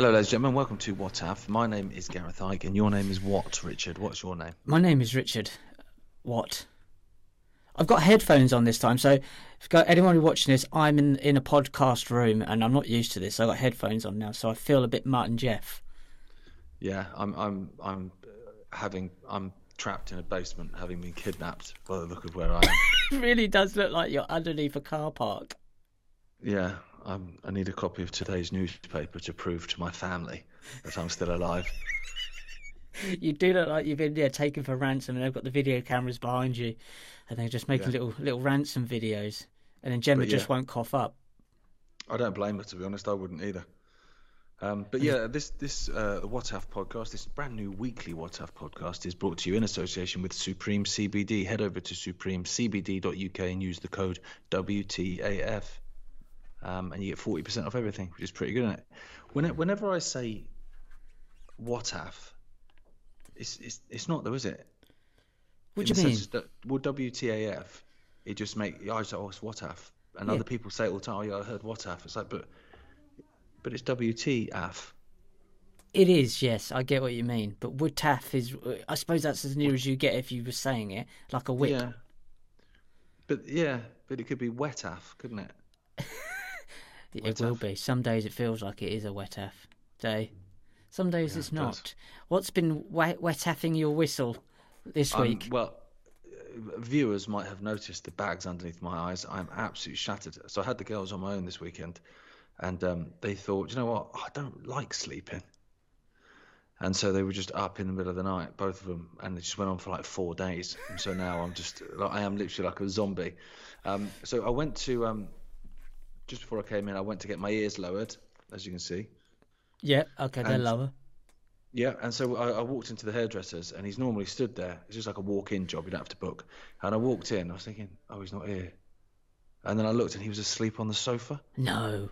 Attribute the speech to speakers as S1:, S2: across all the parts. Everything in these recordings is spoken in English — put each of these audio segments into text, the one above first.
S1: ladies and gentlemen. Welcome to What Have. My name is Gareth Icke, and your name is what, Richard? What's your name?
S2: My name is Richard. What? I've got headphones on this time, so if got anyone who's watching this, I'm in in a podcast room and I'm not used to this. I've got headphones on now, so I feel a bit Martin Jeff.
S1: Yeah, I'm. I'm. I'm having. I'm trapped in a basement, having been kidnapped. By the look of where I am.
S2: It really does look like you're underneath a car park.
S1: yeah, I'm, I need a copy of today's newspaper to prove to my family that I'm still alive.
S2: You do look like you've been yeah taken for ransom, and they've got the video cameras behind you, and they're just making
S1: Yeah.
S2: little little ransom videos, and then Gemma
S1: But
S2: just
S1: yeah.
S2: won't cough up.
S1: I don't blame her, to be honest. I wouldn't either. Um, but yeah, this this uh, What Have podcast, this brand new weekly What Have podcast, is brought to you in association with Supreme CBD. Head over to supremecbd.uk and use the code WTAF, um, and you get forty percent off everything, which is pretty good, isn't it? When, whenever I say What Have, it's it's it's not though, is it?
S2: What
S1: In
S2: do you mean?
S1: that- well, WTAF, it just make I just oh, it's what af, and
S2: Yeah.
S1: other people say it all the time. Oh, yeah, I heard what af. It's like, but but it's WTAF.
S2: It is, yes, I get what you mean. But taff is, I suppose that's as near as you get if you were saying it, like a whip.
S1: Yeah. But yeah, but it could be wet af, couldn't it?
S2: It
S1: Wet
S2: will
S1: taff.
S2: be. Some days it feels like it is a wet F day. Some days
S1: Yeah,
S2: it's
S1: it does.
S2: not. What's been wet, wet taffing your whistle this
S1: I'm-
S2: week?
S1: well, uh, viewers might have noticed the bags underneath my eyes. I'm absolutely shattered. So I had the girls on my own this weekend, and um, they thought, you know what? I don't like sleeping. And so they were just up in the middle of the night, both of them, and it just went on for like four days. And so now I'm just, like, I am literally like a zombie. Um, so I went to, um, just before I came in, I went to get my ears lowered, as you can see.
S2: yeah, okay, they're
S1: and-
S2: lower.
S1: Yeah, and so I, I walked into the hairdresser's, and he's normally stood there. It's just like a walk-in job; you don't have to book. And I walked in, I was thinking, "Oh, he's not here." And then I looked, and he was asleep on the sofa.
S2: No.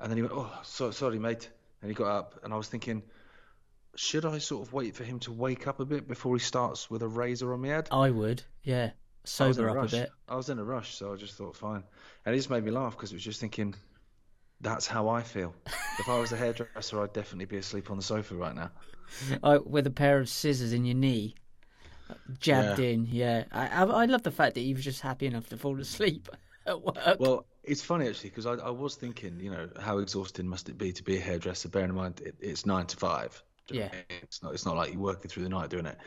S1: And then he went, "Oh, so, sorry, mate." And he got up, and I was thinking, should I sort of wait for him to wake up a bit before he starts with a razor on my head?
S2: I would, yeah.
S1: I was in
S2: Sober up a bit.
S1: I was in a rush, so I just thought, fine. And it just made me laugh because it was just thinking, that's how I feel. if I was a hairdresser, I'd definitely be asleep on the sofa right now.
S2: I, with a pair of scissors in your knee, jabbed
S1: Yeah.
S2: in, yeah. I, I, I love the fact that he was just happy enough to fall asleep at work.
S1: Well, it's funny actually because I, I was thinking, you know, how exhausting must it be to be a hairdresser? Bearing in mind it, it's nine to five. Do you know what I mean? It's not. It's not like you're working through the night doing it.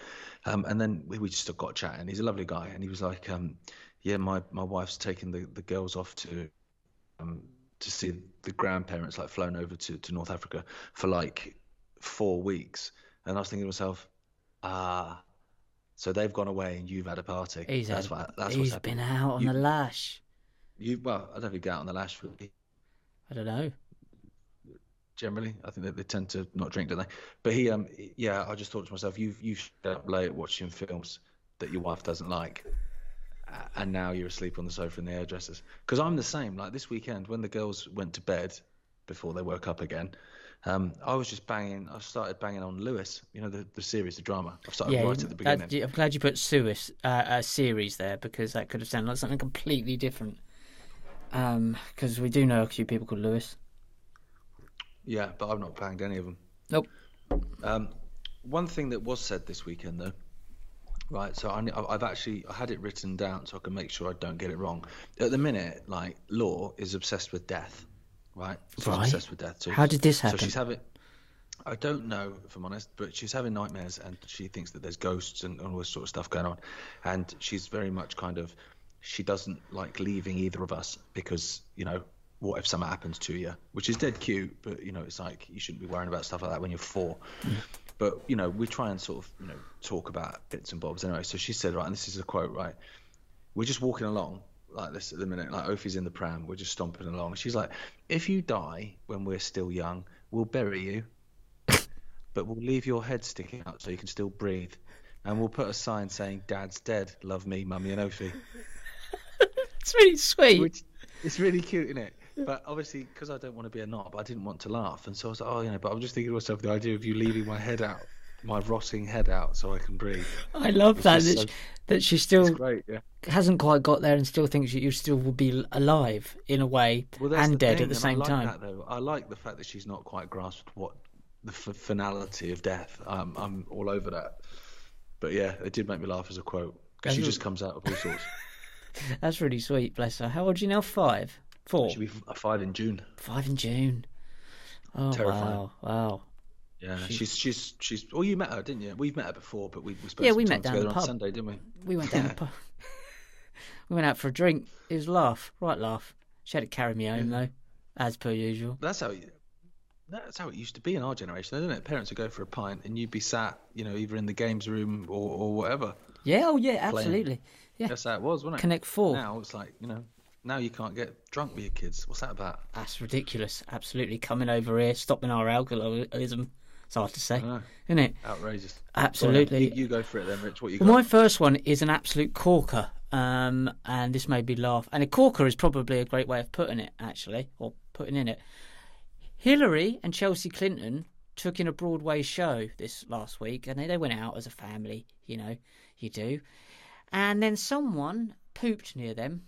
S1: Um, and then we, we just got chatting. He's a lovely guy, and he was like, um, "Yeah, my, my wife's taking the, the girls off to um, to see the grandparents, like flown over to, to North Africa for like four weeks." And I was thinking to myself, "Ah, so they've gone away and you've had a party.
S2: he's
S1: that's
S2: had,
S1: what that's what's
S2: he's been out on
S1: You-
S2: the lash.
S1: You well, I don't think out on the lash really.
S2: I don't know.
S1: Generally. I think that they tend to not drink, don't they? But he, um, yeah, I just thought to myself, you've you stayed up late watching films that your wife doesn't like, and now you're asleep on the sofa in the hairdressers. Because I'm the same. Like this weekend, when the girls went to bed before they woke up again, um, I was just banging. I started banging on Lewis. You know the the series, the drama. I started
S2: Yeah,
S1: right at the
S2: that-
S1: beginning.
S2: I'm glad you put Suis uh, a series there because that could have sounded like something completely different. Um, because we do know a few people called Lewis.
S1: Yeah, but I've not banged any of them.
S2: Nope.
S1: Um, one thing that was said this weekend, though, right? So I, I've actually I had it written down so I can make sure I don't get it wrong. At the minute, like Law is obsessed with death, right? She's
S2: Right.
S1: obsessed with death too.
S2: How did this happen?
S1: So she's having. I don't know if I'm honest, but she's having nightmares and she thinks that there's ghosts and, and all this sort of stuff going on, and she's very much kind of. She doesn't like leaving either of us because you know what if something happens to you, which is dead cute, but you know it's like you shouldn't be worrying about stuff like that when you're four. Mm-hmm. But you know we try and sort of you know talk about bits and bobs anyway. So she said right, and this is a quote right. We're just walking along like this at the minute. Like Ophi's in the pram, we're just stomping along. She's like, if you die when we're still young, we'll bury you, but we'll leave your head sticking out so you can still breathe. And we'll put a sign saying, "Dad's dead. Love me, Mummy and Ophi."
S2: It's really sweet.
S1: Which it's really cute, isn't it? But obviously, because I don't want to be a knob, I didn't want to laugh, and so I was like, "Oh, you know." But I'm just thinking to myself the idea of you leaving my head out, my rotting head out, so I can breathe.
S2: I love that that,
S1: so-
S2: she, that she still
S1: great, yeah.
S2: hasn't quite got there and still thinks that you still will be alive in a way
S1: Well,
S2: and dead
S1: thing,
S2: at the same
S1: I like
S2: time.
S1: That, though. I like the fact that she's not quite grasped what the f- finality of death. I'm I'm all over that. But yeah, it did make me laugh as a quote. 'Cause she just comes out of all sorts.
S2: That's really sweet, bless her. How old are you now? Five? Four?
S1: She'll be a five in June.
S2: Five in June. Oh,
S1: Terrifying.
S2: wow. Wow.
S1: Yeah, she's she's she's. Well, you met her, didn't you? We've met her before, but we we spent
S2: Yeah, we met down the
S1: on. Sunday, didn't we?
S2: We went down the pub. we went out for a drink. It was laugh. Right laugh. She had to carry me home, though, as per usual.
S1: That's how. That's how it used to be in our generation, isn't it? Parents would go for a pint, and you'd be sat, you know, either in the games room or, or whatever.
S2: Yeah, oh, yeah, absolutely. Yeah.
S1: That's how it was, wasn't it?
S2: Connect Four.
S1: Now it's like, you know, now you can't get drunk with your kids. What's that about?
S2: That's ridiculous. Absolutely coming over here, stopping our alcoholism. It's hard to say, isn't it?
S1: Outrageous.
S2: Absolutely.
S1: You, you go for it then, Rich. What you
S2: Well, my first one is an absolute corker, um, and this made me laugh. And a corker is probably a great way of putting it, actually, or putting in it. Hillary and Chelsea Clinton took in a Broadway show this last week, and they, they went out as a family, you know, you do. And then someone pooped near them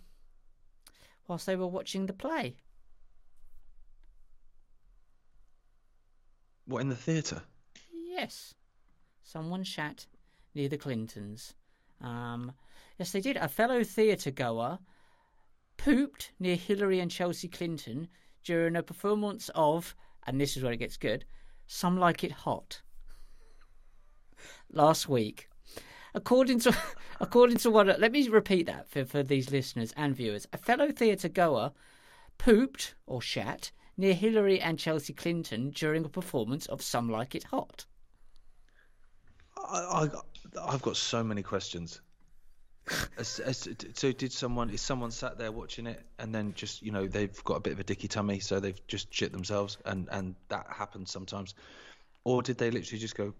S2: whilst they were watching the play.
S1: What in the theatre?
S2: Yes, someone shat near the Clintons. Um, yes, they did. A fellow theatre goer pooped near Hillary and Chelsea Clinton during a performance of, and this is where it gets good, Some Like It Hot. Last week. According to according to one let me repeat that for, for these listeners and viewers. A fellow theatre goer pooped or shat near Hillary and Chelsea Clinton during a performance of Some Like It Hot.
S1: I, I, I've got so many questions. As, as, so did someone is someone sat there watching it and then just you know they've got a bit of a dicky tummy so they've just shit themselves and and that happens sometimes or did they literally just go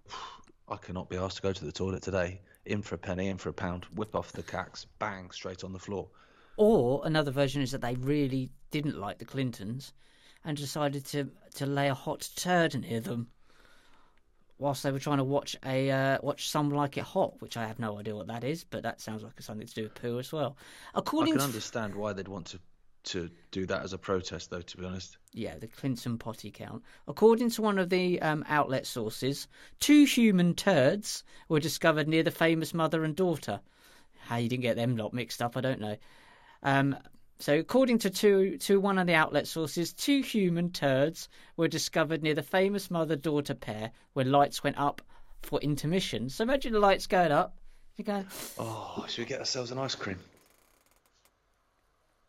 S1: I cannot be asked to go to the toilet today. In for a penny in for a pound. Whip off the cax bang straight on the floor.
S2: Or another version is that they really didn't like the Clintons and decided to to lay a hot turd near them whilst they were trying to watch a uh, watch Some Like It Hot, which I have no idea what that is, but that sounds like something to do with poo as well. According
S1: I
S2: can
S1: understand why they'd want to to do that as a protest though to be honest
S2: yeah, the Clinton potty count. According to one of the um, outlet sources, two human turds were discovered near the famous mother and daughter. How you didn't get them lot mixed up, I don't know. Um, so, according to two, to one of the outlet sources, two human turds were discovered near the famous mother-daughter pair when lights went up for intermission. So imagine the lights going up. You're going,
S1: oh should we get ourselves an ice cream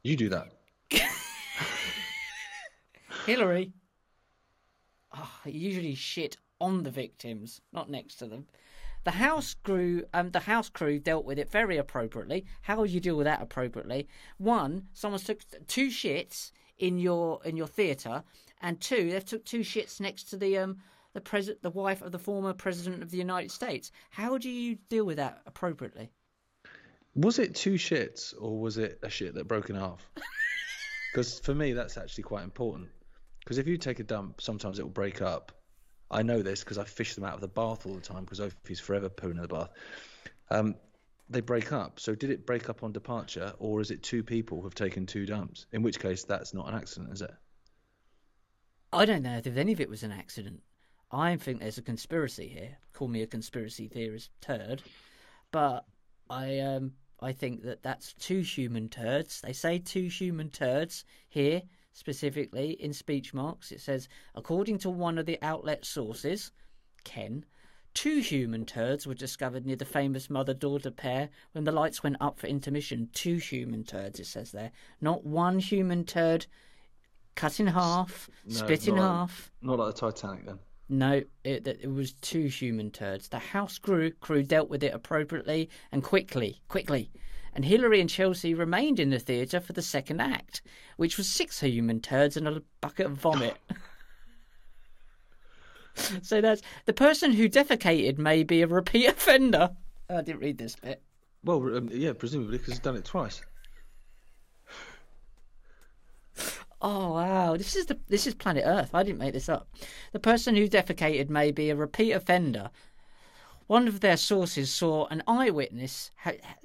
S1: you do that
S2: Hillary. Oh, usually shit on the victims, not next to them. The house crew, um, the house crew dealt with it very appropriately. How would you deal with that appropriately? One, someone took two shits in your in your theatre, and two, they took two shits next to the um the president, the wife of the former president of the United States. How do you deal with that appropriately?
S1: Was it two shits or was it a shit that broke in half? Because for me, that's actually quite important. Because if you take a dump, sometimes it will break up. I know this because I fish them out of the bath all the time because Opie's forever pooing in the bath. Um, they break up. So did it break up on departure or is it two people who have taken two dumps? In which case, that's not an accident, is it?
S2: I don't know if any of it was an accident. I think there's a conspiracy here. Call me a conspiracy theorist turd, but I um I think that that's two human turds. They say two human turds here specifically in speech marks. It says according to one of the outlet sources, Ken. Two human turds were discovered near the famous mother-daughter pair when the lights went up for intermission. Two human turds, it says there. Not one human turd cut in half,
S1: No,
S2: split in
S1: like-
S2: half.
S1: Not like the Titanic then.
S2: No, it, it was two human turds. The house crew crew dealt with it appropriately and quickly, quickly. And Hillary and Chelsea remained in the theatre for the second act, which was six human turds and a bucket of vomit. so that's the person who defecated may be a repeat offender. I didn't read this bit.
S1: Well, um, yeah, presumably because he's done it twice.
S2: Oh wow, this is the this is planet Earth. I didn't make this up. The person who defecated may be a repeat offender. one of their sources saw an eyewitness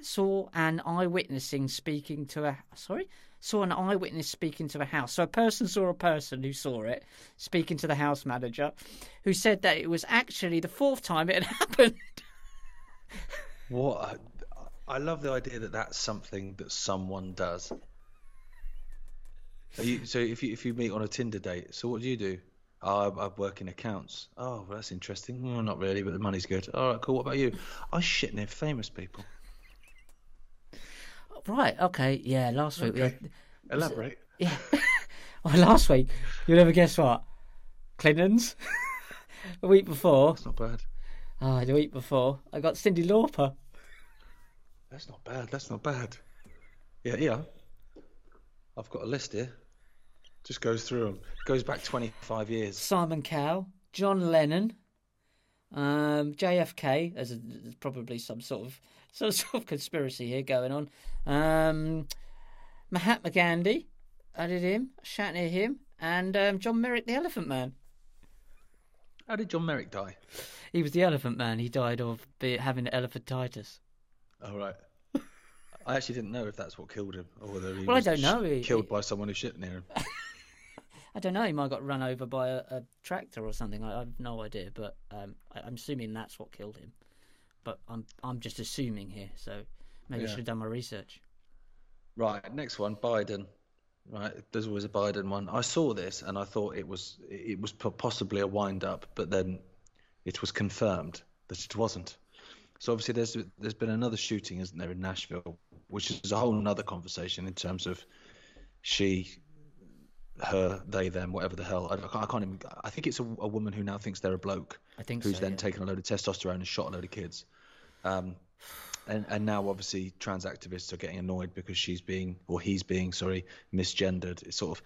S2: saw an eyewitnessing speaking to a sorry saw an eyewitness speaking to a house. So a person saw a person who saw it speaking to the house manager, who said that it was actually the fourth time it had happened.
S1: What? I love the idea that that's something that someone does. You, so if you if you meet on a Tinder date, so what do you do? Oh, I, I work in accounts. Oh, well, that's interesting. Well, not really, but the money's good. All right, cool. What about you? I shit near famous people.
S2: right? Okay. Yeah. Last week we had
S1: Elaborate.
S2: yeah. oh, last week you'll never guess what Clinton's. the week before,
S1: That's not bad.
S2: oh, the week before I got Cyndi Lauper.
S1: That's not bad. That's not bad. Yeah, yeah. I've got a list here. Just goes through them. Goes back 25 years.
S2: Simon Cowell, John Lennon, um, JFK. There's, a, there's probably some sort of some sort of conspiracy here going on. Um, Mahatma Gandhi, I did him, shat near him, and um, John Merrick, the Elephant Man.
S1: How did John Merrick die?
S2: He was the Elephant Man. He died of having elephantitis.
S1: Oh, right. I actually didn't know if that's what killed him, or whether he
S2: Well, I don't know. He-
S1: killed
S2: he-
S1: by someone who shit near him.
S2: I don't know. He might have got run over by a, a tractor or something. I, I have no idea, but um, I, I'm assuming that's what killed him. But I'm I'm just assuming here, so maybe I should have done my research.
S1: Right, next one, Biden. Right, there's always a Biden one. I saw this and I thought it was it was possibly a wind up, but then it was confirmed that it wasn't. So obviously there's there's been another shooting, isn't there, in Nashville, which is a whole another conversation in terms of she, her, they, them, whatever the hell. I, I can't, even. I think it's a, a woman who now thinks they're a bloke
S2: I think
S1: who's
S2: so.
S1: then
S2: yeah.
S1: taken a load of testosterone and shot a load of kids. Um, and, and now obviously trans activists are getting annoyed because she's being or he's being sorry misgendered. It's sort of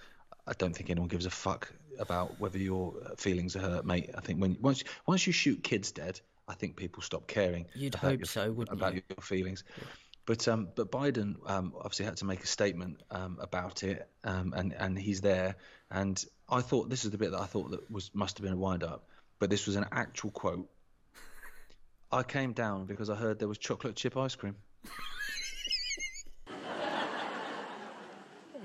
S1: I don't think anyone gives a fuck about whether your feelings are hurt, mate. I think when once once you shoot kids dead, I think people stop caring.
S2: You'd hope
S1: your-
S2: so, wouldn't
S1: about
S2: you?
S1: your feelings. But um, but Biden um, obviously had to make a statement um, about it, um, and and he's there. And I thought this is the bit that I thought that was must have been a wind up, but this was an actual quote. I came down because I heard there was chocolate chip ice cream.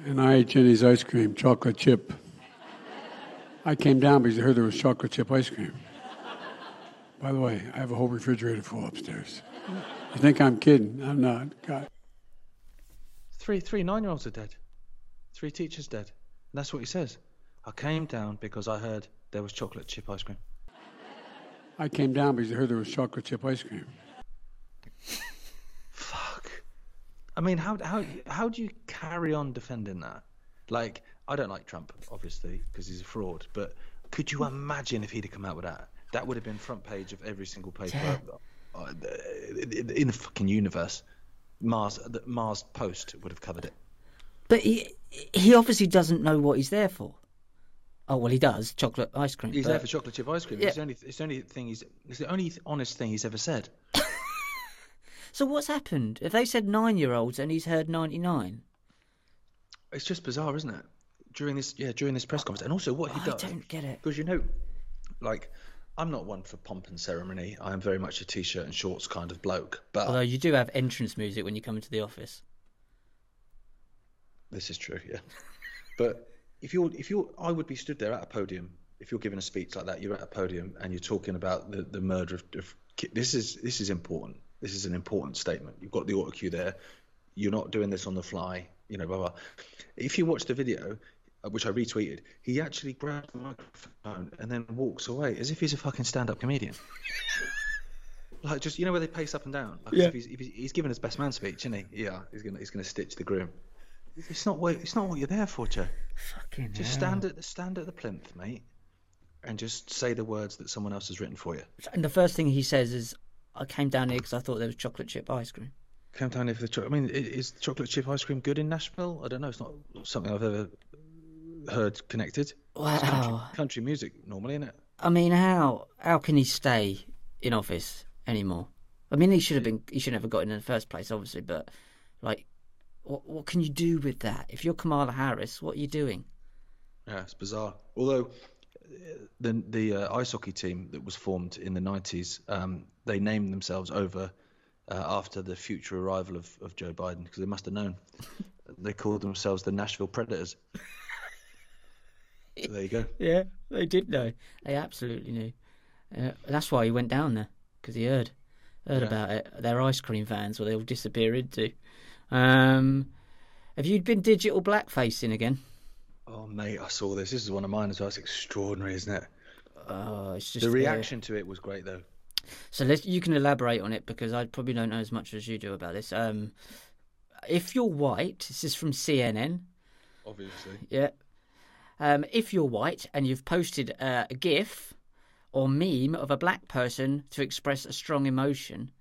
S3: And I ate Jeni's ice cream, chocolate chip. I came down because I heard there was chocolate chip ice cream. By the way, I have a whole refrigerator full upstairs. You think I'm kidding? I'm not. God.
S1: Three three nine year olds are dead. Three teachers dead. And that's what he says. I came down because I heard there was chocolate chip ice cream.
S3: I came down because I heard there was chocolate chip ice cream.
S1: Fuck. I mean, how how how do you carry on defending that? Like, I don't like Trump, obviously, because he's a fraud. But could you imagine if he'd have come out with that? That would have been front page of every single paper
S2: Yeah.
S1: Uh, in in the fucking universe. Mars, the Mars Post would have covered it.
S2: But he he obviously doesn't know what he's there for. Oh well, he does. Chocolate ice cream.
S1: He's
S2: but-
S1: there for chocolate chip ice cream.
S2: Yeah.
S1: It's the only it's the only thing he's it's the only honest thing he's ever said.
S2: So what's happened? If they said nine-year-olds and he's heard ninety-nine,
S1: It's just bizarre, isn't it? During this, yeah, during this press conference, and also what he
S2: I
S1: does.
S2: don't get it.
S1: Because you know, like, I'm not one for pomp and ceremony. I am very much a t-shirt and shorts kind of bloke. But
S2: Although you do have entrance music when you come into the office.
S1: this is true, yeah. But if you're, if you're, I would be stood there at a podium. If you're giving a speech like that, you're at a podium and you're talking about the, the murder of, of this is this is important. This is an important statement. You've got the auto cue there. You're not doing this on the fly. You know, blah blah. If you watch the video, Uh, which I retweeted, he actually grabs the microphone and then walks away as if he's a fucking stand-up comedian. like just you know where they pace up and down. Like
S2: Yeah.
S1: he's, he's, his best man speech, isn't he? Yeah, he's gonna he's gonna stitch the groom. It's not what it's not what you're there for, Joe.
S2: Fucking
S1: Just
S2: hell.
S1: stand at the stand at the plinth, mate, and just say the words that someone else has written for you.
S2: And the first thing he says is, "I came down here because I thought there was chocolate chip ice cream."
S1: Come down here for the chocolate. I mean, is chocolate chip ice cream good in Nashville? I don't know. It's not something I've ever heard connected. It's country,
S2: Wow.
S1: country music normally, isn't it?
S2: I mean, how how can he stay in office anymore? I mean, he should have been. He should never got in in the first place, obviously. But like, what what can you do with that? If you're Kamala Harris, what are you doing?
S1: Yeah, it's bizarre. Although the the uh, ice hockey team that was formed in the 90s, um, they named themselves over uh, after the future arrival of, of Joe Biden because they must have known. they called themselves the Nashville Predators. So there you go.
S2: Yeah, they did know. They absolutely knew. Uh, that's why he went down there because he heard heard
S1: Yeah.
S2: about it. Their ice cream vans, where they all disappear into. Um, have you been digital blackfacing again?
S1: Oh mate, I saw this. This is one of mine as well. It's extraordinary, isn't it?
S2: Oh, it's just
S1: The
S2: uh,
S1: reaction to it was great though.
S2: So let's you can elaborate on it because I probably don't know as much as you do about this. Um, if you're white, this is from CNN.
S1: Obviously.
S2: Yeah. Um, if you're white and you've posted uh, a GIF or meme of a black person to express a strong emotion,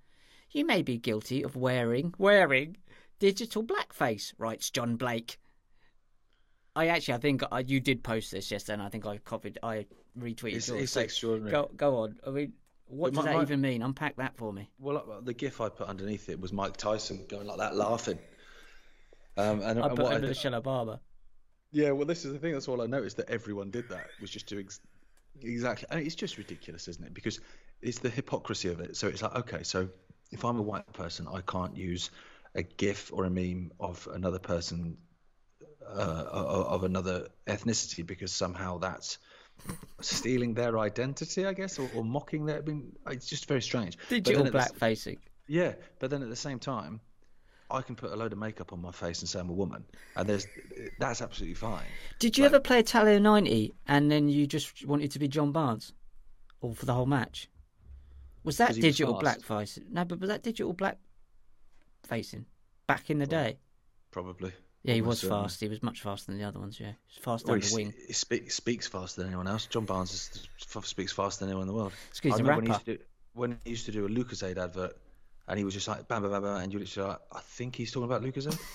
S2: you may be guilty of wearing wearing digital blackface. Writes John Blake. I actually, I think uh, you did post this yesterday, and I think I copied, I retweeted
S1: It's,
S2: yours.
S1: it's
S2: So
S1: extraordinary.
S2: go, go on. I mean, what
S1: But
S2: does
S1: my-
S2: that
S1: my-
S2: even mean? Unpack that for me.
S1: Well, uh, the gif I put underneath it was Mike Tyson going like that, laughing. Um, and,
S2: I
S1: and
S2: put
S1: I
S2: under the
S1: did-
S2: Shallow Barber.
S1: Yeah, well, this is the thing. That's all I noticed that everyone did that was just to ex- exactly. And it's just ridiculous, isn't it? Because it's the hypocrisy of it. So it's like, okay, so if I'm a white person, I can't use a gif or a meme of another person uh, of another ethnicity because somehow that's stealing their identity, I guess, or, or mocking their. I mean, it's just very strange.
S2: Digital blackfacing.
S1: yeah, but then at the same time, I can put a load of makeup on my face and say I'm a woman, and there's that's absolutely fine.
S2: Did you ever play Italia 90 and then you just wanted to be John Barnes? All for the whole match? Was that
S1: he was
S2: digital
S1: fast.
S2: blackface? No, but was that digital black facing back in the day?
S1: Probably.
S2: Yeah, he was
S1: certainly.
S2: fast. He was much faster than the other ones, yeah. He was fast
S1: Well,
S2: down
S1: he,
S2: the wing.
S1: he speak, speaks faster than anyone else. John Barnes is, f- speaks faster than anyone in the world.
S2: Excuse me,
S1: I
S2: a
S1: remember when he, used to do, when he used to do a Lucozade advert, and he was just like bam, bam, bam, bam, and you literally like, I think he's talking about Lucozade.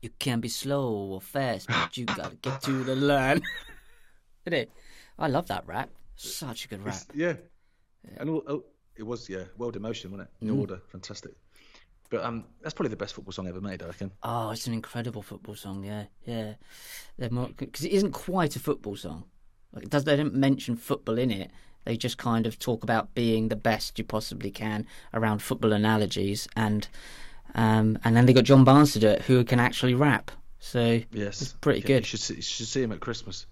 S2: You can be slow or fast, but you gotta get to the line. Isn't it? I love that rap. Such a good rap.
S1: yeah. And all, oh, it was yeah, World in Motion, wasn't it?
S2: Mm.
S1: Order, fantastic. But um, that's probably the best football song ever made, I reckon.
S2: Oh, it's an incredible football song. Yeah, yeah. Because it isn't quite a football song. Like it does. They don't mention football in it. They just kind of talk about being the best you possibly can around football analogies, and um, and then they got John Barnes to do it, who can actually rap. So
S1: Yes,
S2: it's pretty
S1: Yeah,
S2: good.
S1: You should see, you should see him at Christmas.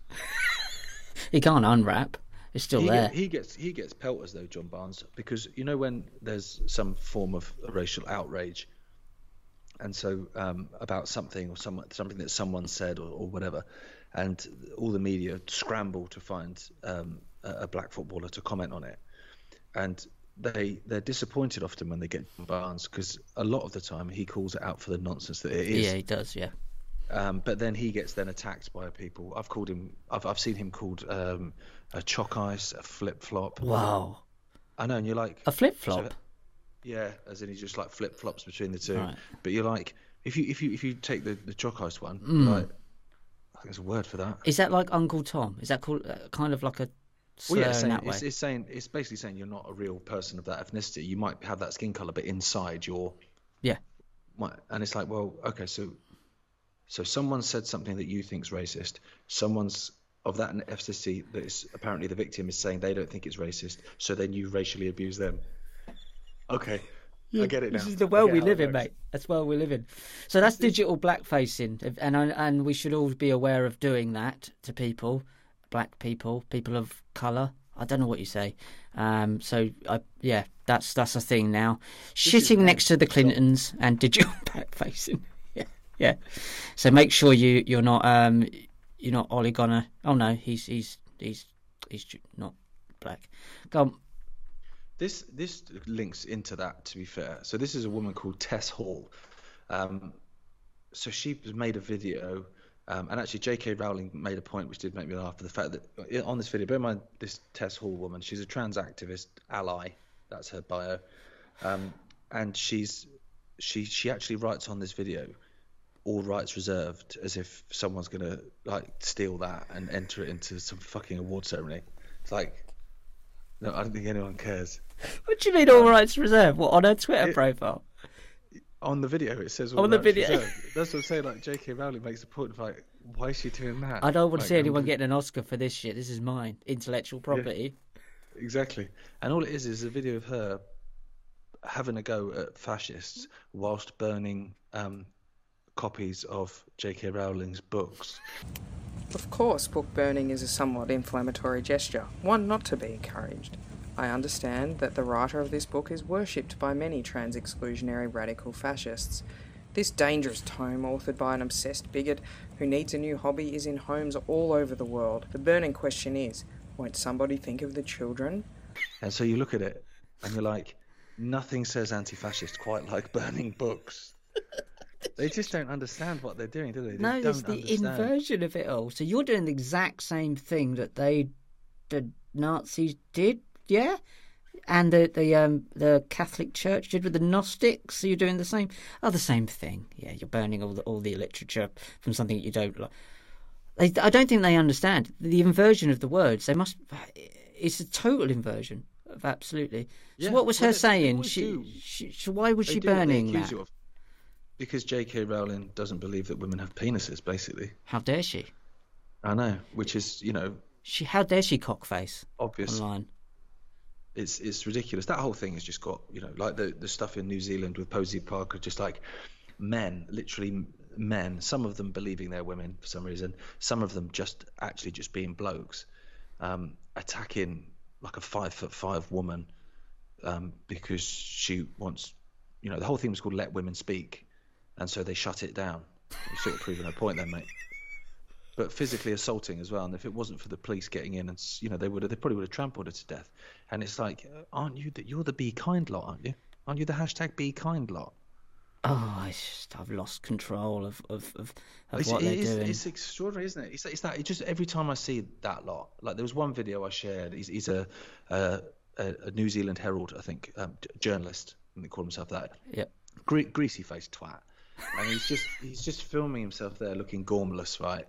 S2: He can't unwrap. It's still
S1: he,
S2: there.
S1: get- he gets he gets pelters though, John Barnes, because you know when there's some form of racial outrage, and so um, about something or some, something that someone said or, or whatever, and all the media scramble to find um, a, black footballer to comment on it, and they they're disappointed often when they get John Barnes because a lot of the time he calls it out for the nonsense that it is.
S2: yeah, he does. Yeah.
S1: Um, but then he gets then attacked by people. I've called him. I've I've seen him called um, a chalk ice, a flip flop.
S2: Wow.
S1: I know, and you're like
S2: A flip flop.
S1: so- yeah, as in he just like flip flops between the two.
S2: Right.
S1: But you're like, if you if you if you take the the chalk ice one,
S2: Mm.
S1: like, I think there's a word for that.
S2: Is that like Uncle Tom? Is that called uh, kind of like a
S1: Well, yeah, it's saying, it's, it's saying it's basically saying you're not a real person of that ethnicity. You might have that skin color, but inside you're
S2: Yeah.
S1: and it's like, well, okay, so so someone said something that you think's racist. Someone's of that ethnicity that is apparently the victim is saying they don't think it's racist. So then you racially abuse them. Okay, I get it now.
S2: This is the world we live in,
S1: works.
S2: mate. That's the world we live in. So that's digital blackfacing, and and we should all be aware of doing that to people, black people, people of color. I don't know what you say. Um, so I, yeah, that's that's a thing now. Shitting next to the Clintons and digital blackfacing. Yeah, yeah. So make sure you you're not um you're not Ollie Gunner. Oh no, he's he's he's he's not black. Go on.
S1: This this links into that. To be fair, so this is a woman called Tess Hall. Um, so she made a video, um, and actually J.K. Rowling made a point which did make me laugh. For the fact that on this video, bear in mind this Tess Hall woman, she's a trans activist ally. That's her bio, um, and she's she she actually writes on this video, all rights reserved, as if someone's gonna like steal that and enter it into some fucking award ceremony. It's like, no, I don't think anyone cares.
S2: What do you mean all rights reserved? What on her Twitter
S1: It-
S2: profile?
S1: On the video it says
S2: On the video.
S1: reserved. That's what I'm saying. Like J.K. Rowling makes a point of like, why is she doing that?
S2: I don't want to
S1: Like,
S2: see
S1: I'm
S2: anyone getting an Oscar for this shit. This is mine, intellectual property.
S1: Exactly. And all it is is a video of her having a go at fascists whilst burning um, copies of J.K. Rowling's books.
S4: Of course, book burning is a somewhat inflammatory gesture, one not to be encouraged. I understand that the writer of this book is worshipped by many trans exclusionary radical fascists. This dangerous tome, authored by an obsessed bigot who needs a new hobby, is in homes all over the world. The burning question is won't somebody think of the children?
S1: And so you look at it and you're like, nothing says anti-fascist quite like burning books. they just don't understand what they're doing, do they? they
S2: No,
S1: don't
S2: it's the
S1: understand.
S2: inversion of it all. So you're doing the exact same thing that they, the Nazis did, yeah, and the the um the Catholic Church did with the Gnostics. So you're doing the same, oh, the same thing. Yeah, you're burning all the all the literature from something that you don't like. They, I don't think they understand the inversion of the words. They must. It's a total inversion of absolutely.
S1: Yeah,
S2: so what was
S1: well,
S2: her saying? She,
S1: do.
S2: she, why was
S1: They
S2: she
S1: do what they
S2: burning that?
S1: of. Because J.K. Rowling doesn't believe that women have penises, basically.
S2: How dare she?
S1: I know, which is, you know,
S2: She how dare she cockface
S1: obvious.
S2: online?
S1: It's it's ridiculous. That whole thing has just got, you know, like the the stuff in New Zealand with Posie Parker, just like men, literally men. Some of them believing they're women for some reason. Some of them just actually just being blokes, um, attacking like a five foot five woman um, because she wants, you know, the whole thing was called "Let Women Speak," and so they shut it down. You're sort of proving her point, then, mate. But physically assaulting as well, and if it wasn't for the police getting in, and you know, they would have, they probably would have trampled her to death. And it's like, uh, aren't you? The, you're the be kind lot, aren't you? Aren't you the hashtag be kind lot?
S2: Oh, it's just I've lost control of of, of, of
S1: It's,
S2: what
S1: it
S2: they're
S1: is-
S2: doing.
S1: it's extraordinary, isn't it? It's, it's that. It just every time I see that lot, like there was one video I shared. He's, he's a, a a New Zealand Herald, I think, um, journalist, and they call himself that.
S2: Yep.
S1: Gre- greasy faced twat, and he's just he's just filming himself there looking gormless, right?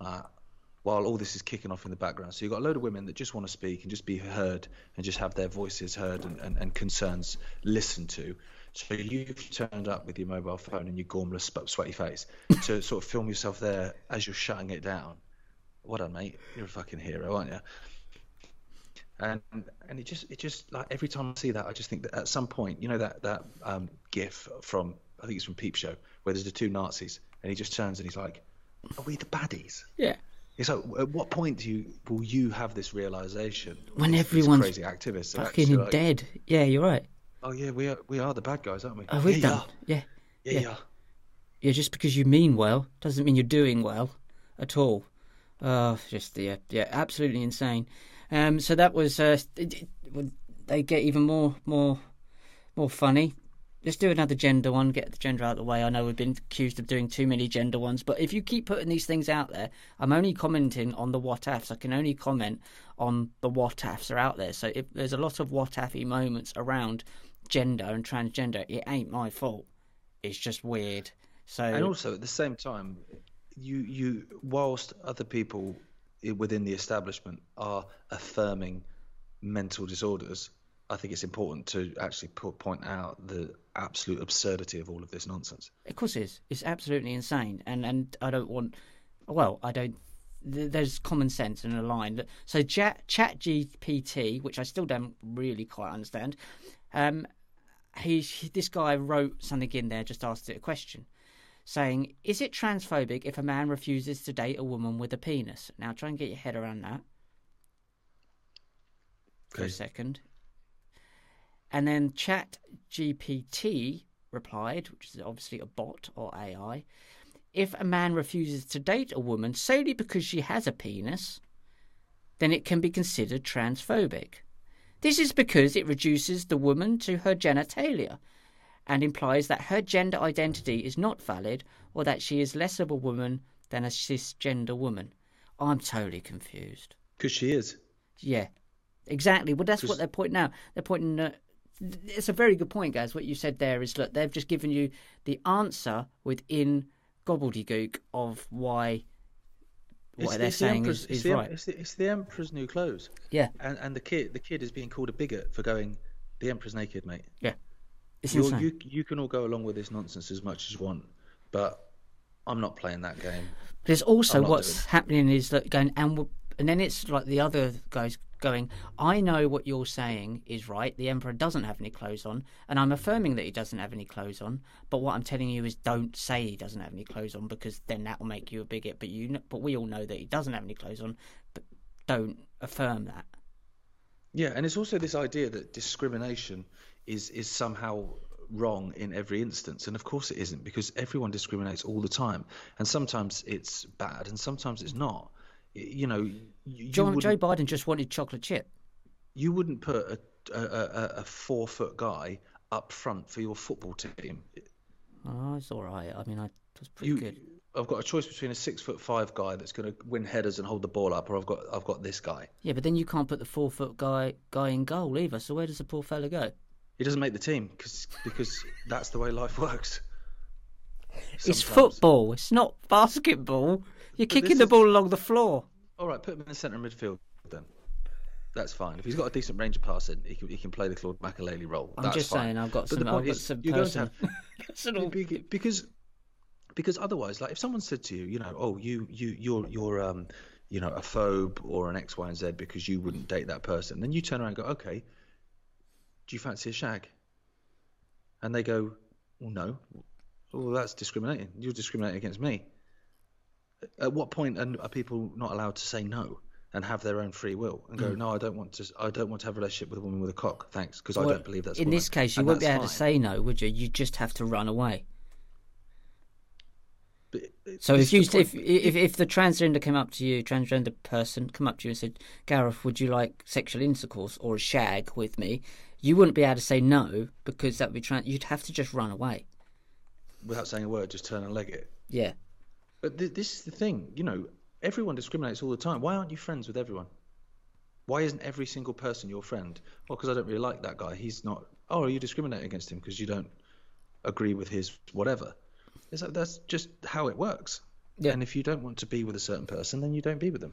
S1: Uh, while all this is kicking off in the background. So you've got a load of women that just want to speak and just be heard and just have their voices heard and, and, and concerns listened to. So you've turned up with your mobile phone and your gormless, sweaty face to sort of film yourself there as you're shutting it down. What done, mate? You're a fucking hero, aren't you? And and it just it just like every time I see that, I just think that at some point, you know that that um, GIF from I think it's from Peep Show where there's the two Nazis and he just turns and he's like, "Are we the baddies?"
S2: Yeah.
S1: It's like, at what point do you will you have this realization?
S2: When everyone's
S1: crazy activists
S2: Fucking
S1: like,
S2: dead. Yeah, you're right.
S1: Oh yeah, we are we are the bad guys, aren't we?
S2: Oh, we've
S1: yeah,
S2: done. Yeah.
S1: Yeah,
S2: yeah.
S1: yeah.
S2: Yeah, just because you mean well doesn't mean you're doing well at all. Oh, just yeah, yeah, absolutely insane. Um, so that was uh, it- it- well, they get even more, more, more funny. Let's do another gender one. Get the gender out of the way. I know we've been accused of doing too many gender ones, but if you keep putting these things out there, I'm only commenting on the what ifs. I can only comment on the what ifs are out there. So if there's a lot of what ify moments around gender and transgender, it ain't my fault. It's just weird. So
S1: And also at the same time, you you whilst other people within the establishment are affirming mental disorders, I think it's important to actually put, point out the absolute absurdity of all of this nonsense.
S2: Of course, it is. It's absolutely insane, and and I don't want. Well, I don't. There's common sense and a line. So Chat Chat GPT, which I still don't really quite understand. Um, he, he this guy wrote something in there, just asked it a question, saying, "Is it transphobic if a man refuses to date a woman with a penis?" Now try and get your head around that for a second. And then Chat GPT replied, which is obviously a bot or AI, if a man refuses to date a woman solely because she has a penis, then it can be considered transphobic. This is because it reduces the woman to her genitalia and implies that her gender identity is not valid or that she is less of a woman than a cisgender woman. I'm totally confused.
S1: Because she is.
S2: Yeah, exactly. Well, that's what they're pointing out. They're pointing. It's a very good point, guys. What you said there is look, they've just given you the answer within gobbledygook of why what they're
S1: the
S2: saying
S1: emperor's-
S2: is,
S1: it's
S2: is
S1: the,
S2: right.
S1: It's the, it's the emperor's new clothes.
S2: Yeah,
S1: And and the kid the kid is being called a bigot for going. The emperor's naked, mate.
S2: yeah. It's
S1: You're,
S2: insane.
S1: you you can all go along with this nonsense as much as you want, but I'm not playing that game.
S2: There's also what's happening is that going and and then it's like the other guys going. I know what you're saying is right. The emperor doesn't have any clothes on, and I'm affirming that he doesn't have any clothes on. But what I'm telling you is, don't say he doesn't have any clothes on because then that will make you a bigot. But you, but we all know that he doesn't have any clothes on. But don't affirm that.
S1: Yeah, and it's also this idea that discrimination is is somehow wrong in every instance, and of course it isn't because everyone discriminates all the time, and sometimes it's bad and sometimes it's not. You know, you,
S2: John, Joe Biden just wanted chocolate chip.
S1: you wouldn't put a a, a, a four foot guy up front for your football team.
S2: Oh, it's all right. I mean, I was pretty
S1: You,
S2: good.
S1: I've got a choice between a six foot five guy that's going to win headers and hold the ball up, or I've got I've got this guy.
S2: Yeah, but then you can't put the four foot guy guy in goal either. So where does the poor fella go?
S1: He doesn't make the team because because that's the way life works.
S2: It's football. It's not basketball. You're
S1: But
S2: kicking the
S1: is-
S2: ball along the floor.
S1: All right, put him in the centre midfield then. That's fine. If he's got a decent range of passing, he can, he can play the Claude Makélélé role.
S2: I'm
S1: That's
S2: just
S1: fine.
S2: saying, I've got
S1: But
S2: some.
S1: the
S2: I've
S1: point is,
S2: some
S1: you're going to have because because otherwise, like if someone said to you, you know, oh, you you you're you're um, you know, a phobe or an X, Y, and Z because you wouldn't date that person, then you turn around and go, okay, do you fancy a shag? And they go, well, no. Well, that's discriminating. You're discriminating against me. At what point are are people not allowed to say no and have their own free will and go, hmm. no, I don't want to. I don't want to have a relationship with a woman with a cock, thanks, because I don't believe that's. a
S2: in
S1: woman."
S2: this case, you
S1: And
S2: wouldn't be able to say no, would you? You just have to run away.
S1: But,
S2: So if you if, if if the transgender came up to you, transgender person come up to you and said, "Gareth, would you like sexual intercourse or a shag with me?" You wouldn't be able to say no because that would be trans. You'd have to just run away.
S1: without saying a word, just turn and leg it.
S2: Yeah.
S1: But th- this is the thing, you know, everyone discriminates all the time. Why aren't you friends with everyone? Why isn't every single person your friend? Well, because I don't really like that guy. He's not. Oh, are you discriminating against him because you don't agree with his whatever? It's like, that's just how it works.
S2: Yeah.
S1: And if you don't want to be with a certain person, then you don't be with them.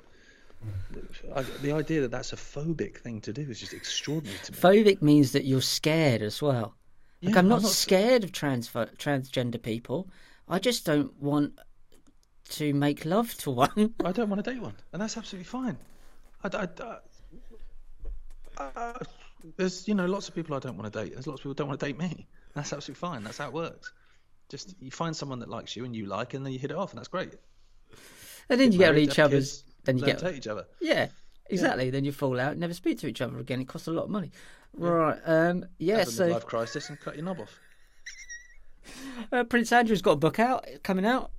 S1: Mm-hmm. I, the idea that that's a phobic thing to do is just extraordinary to me.
S2: Phobic means that you're scared as well. Like
S1: Yeah,
S2: I'm not,
S1: I'm not-
S2: scared of trans transgender people. I just don't want to make love to one.
S1: I don't want to date one, and that's absolutely fine. I, I, I- there's you know lots of people I don't want to date. There's lots of people who don't want to date me. That's absolutely fine. That's how it works. Just you find someone that likes you and you like, and then you hit it off, and that's great.
S2: and then you get on
S1: Married,
S2: each other's.
S1: kids,
S2: Then you get
S1: to hate each other.
S2: Yeah, exactly. Then you fall out, never speak to each other again. It costs a lot of money. Right. Um. Yeah.
S1: Have a
S2: So
S1: midlife crisis and cut your knob off.
S2: uh, Prince Andrew's got a book out coming out.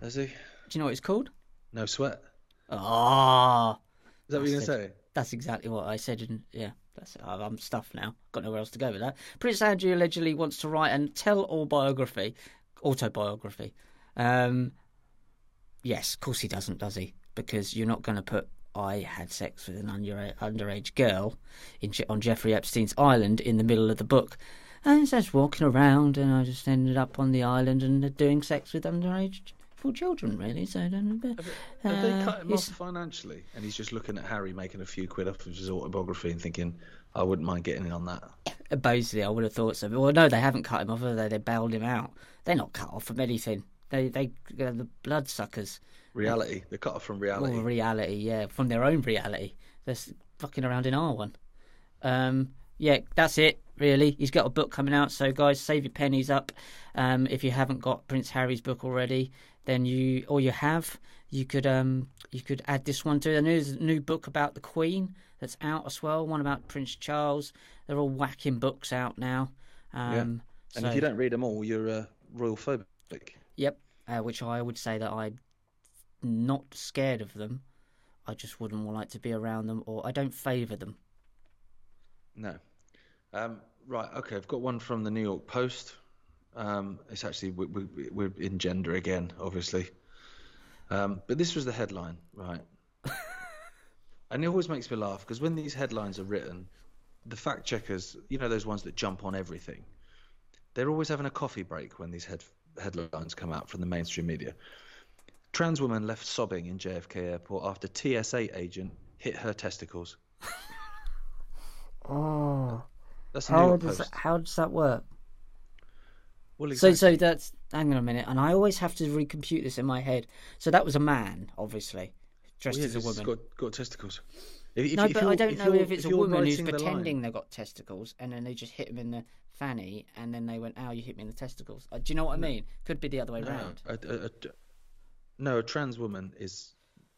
S1: Has he?
S2: Do you know what it's called?
S1: No sweat.
S2: Ah,
S1: Is that what you're gonna say?
S2: that's exactly what I said. And yeah, that's it. I'm stuffed now. Got nowhere else to go with that. Prince Andrew allegedly wants to write and tell-all biography, autobiography. Um. Yes, of course he doesn't, does he? Because you're not going to put I had sex with an under, underage girl in, on Jeffrey Epstein's island in the middle of the book. And it's just walking around, and I just ended up on the island and doing sex with underage for children, really. So, I don't know.
S1: Have they
S2: Uh,
S1: cut him off financially? And he's just looking at Harry making a few quid off of his autobiography and thinking, I wouldn't mind getting in on that.
S2: Basically, I would have thought so. Well, no, they haven't cut him off, have they? They bailed him out. They're not cut off from anything. They, they, uh, the bloodsuckers.
S1: Reality. They're cut off from reality.
S2: Or reality, yeah, from their own reality. They're fucking around in our one. Um, yeah, that's it, really. He's got a book coming out, so guys, save your pennies up. Um, if you haven't got Prince Harry's book already, then you, or you have, you could um, you could add this one to. I know there's a new book about the Queen that's out as well. One about Prince Charles. They're all whacking books out now. Um,
S1: And
S2: so-
S1: if you don't read them all, you're uh, royal phobic.
S2: Yep, uh, which I would say that I'm not scared of them. I just wouldn't like to be around them, or I don't favour them.
S1: No. Um, right. Okay. I've got one from the New York Post. Um, it's actually we, we, we're in gender again, obviously. Um, but this was the headline, right? and it always makes me laugh because when these headlines are written, the fact checkers, you know, those ones that jump on everything, they're always having a coffee break when these head, headlines come out from the mainstream media. Trans woman left sobbing in JFK airport after TSA agent hit her testicles.
S2: Oh,
S1: That's That's the New
S2: How does that, how does that work?
S1: Well,
S2: So
S1: exactly.
S2: so that's hang on a minute, and I always have to recompute this in my head. So that was a man, obviously, dressed
S1: Well,
S2: as a woman.
S1: Got, got testicles. If,
S2: no,
S1: if
S2: but I don't know if it's a woman who's
S1: writing the
S2: pretending they've got testicles, and then they just hit him in the fanny, and then they went, "Ow, you hit me in the testicles." Uh, do you know what I mean? Could be the other way
S1: No,
S2: round.
S1: a, a, a, no, a trans woman is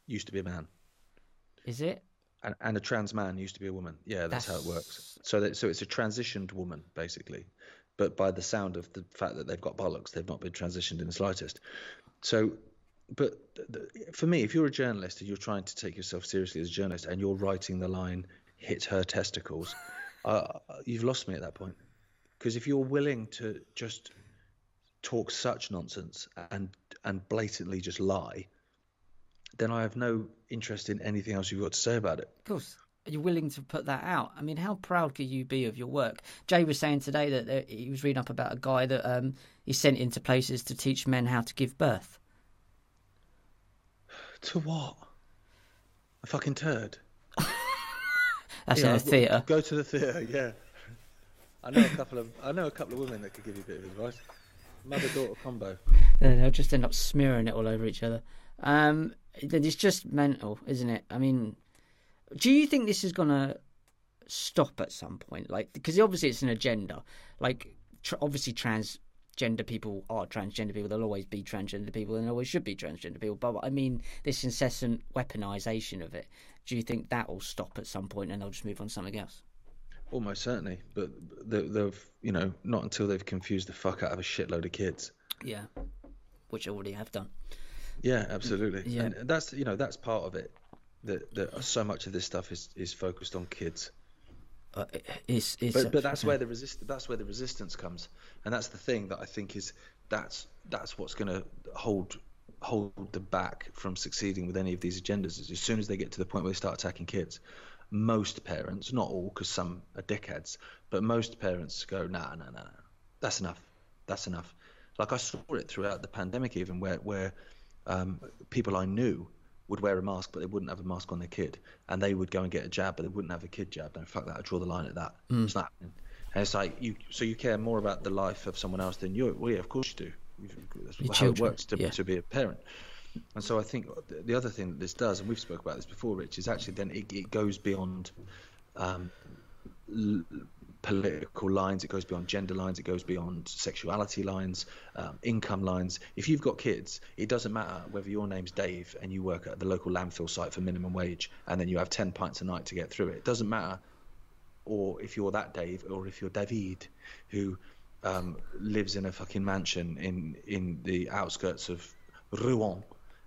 S1: used to be a man,
S2: Is it?
S1: and, and a trans man used to be a woman. Yeah, that's, how it works. So that, so it's a transitioned woman basically, but by the sound of the fact that they've got bollocks, they've not been transitioned in the slightest. So, but for me, if you're a journalist and you're trying to take yourself seriously as a journalist, and you're writing the line "hit her testicles," uh, you've lost me at that point. Because if you're willing to just talk such nonsense and and blatantly just lie, then I have no interest in anything else you've got to say about it.
S2: Of course. Are you willing to put that out? I mean, how proud could you be of your work? Jay was saying today that he was reading up about a guy that um, he sent into places to teach men how to give birth.
S1: To what? A fucking turd.
S2: That's
S1: Yeah,
S2: in a theatre.
S1: Go to the theatre, yeah. I know a couple of I know a couple of women that could give you a bit of advice. Mother daughter combo.
S2: Then They'll just end up smearing it all over each other. Um, it's just mental, isn't it? I mean, do you think this is gonna stop at some point? Like, because obviously it's an agenda. Like, tr- obviously transgender people are transgender people. There'll always be transgender people, and always should be transgender people. But I mean, this incessant weaponization of it. Do you think that will stop at some point, and they'll just move on to something else?
S1: Almost certainly, but they- they've you know not until they've confused the fuck out of a shitload of kids.
S2: Yeah, which already have done.
S1: Yeah, absolutely.
S2: Yeah.
S1: And that's you know that's part of it. That that so much of this stuff is is focused on kids.
S2: Uh, it's, it's,
S1: But but that's where the resist that's where the resistance comes, and that's the thing that I think is that's that's what's going to hold hold them back from succeeding with any of these agendas. Is as soon as they get to the point where they start attacking kids, most parents, not all, because some are dickheads, but most parents go, nah, nah, nah, nah, that's enough, that's enough. Like I saw it throughout the pandemic, even where where um, people I knew would wear a mask, but they wouldn't have a mask on their kid, and they would go and get a jab, but they wouldn't have a kid jab. No, fuck that. I draw the line at that. It's not happening. And it's like you, so you care more about the life of someone else than you. Well, yeah, of course you do. That's
S2: Your
S1: how
S2: children,
S1: it works to,
S2: yeah.
S1: to be a parent. And so I think the- the other thing that this does, and we've spoke about this before, Rich, is actually then it, it goes beyond um, political lines. It goes beyond gender lines. It goes beyond sexuality lines, um, income lines. If you've got kids, it doesn't matter whether your name's Dave and you work at the local landfill site for minimum wage, and then you have ten pints a night to get through it. It doesn't matter, or if you're that Dave, or if you're David, who um, lives in a fucking mansion in in the outskirts of Rouen,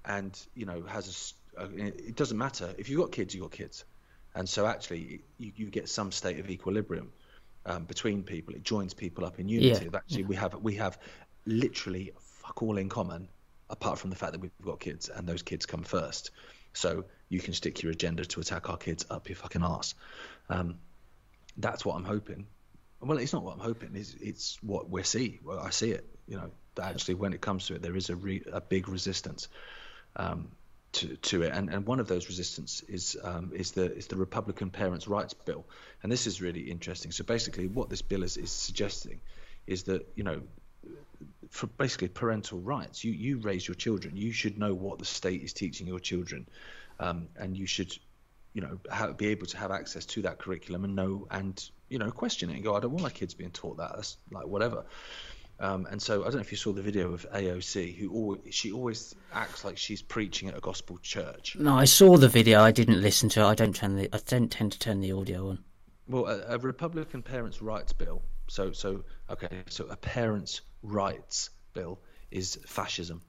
S1: and you know has a a. It doesn't matter if you've got kids, you've got kids, and so actually you, you get some state of equilibrium um, between people. It joins people up in unity.
S2: Yeah,
S1: actually, we have we have literally fuck all in common, apart from the fact that we've got kids, and those kids come first. So you can stick your agenda to attack our kids up your fucking ass. Um, that's what I'm hoping. Well, it's not what I'm hoping. It's it's what we see. Well, I see it. You know, that actually, when it comes to it, there is a re, a big resistance um, to to it, and and one of those resistance is um, is the is the Republican Parents' Rights Bill, and this is really interesting. So basically, what this bill is is suggesting is that you know for basically parental rights. You you raise your children. You should know what the state is teaching your children, um, and you should, you know, have, be able to have access to that curriculum and know and you know question it and go. I don't want my kids being taught that. That's like whatever. Um, and so I don't know if you saw the video of AOC, who always, she always acts like she's preaching at a gospel church.
S2: No, I saw the video. I didn't listen to it. I don't turn the. I don't tend to turn the audio on.
S1: Well, a, a Republican parents' rights bill. So so okay, so a parents' rights bill is fascism.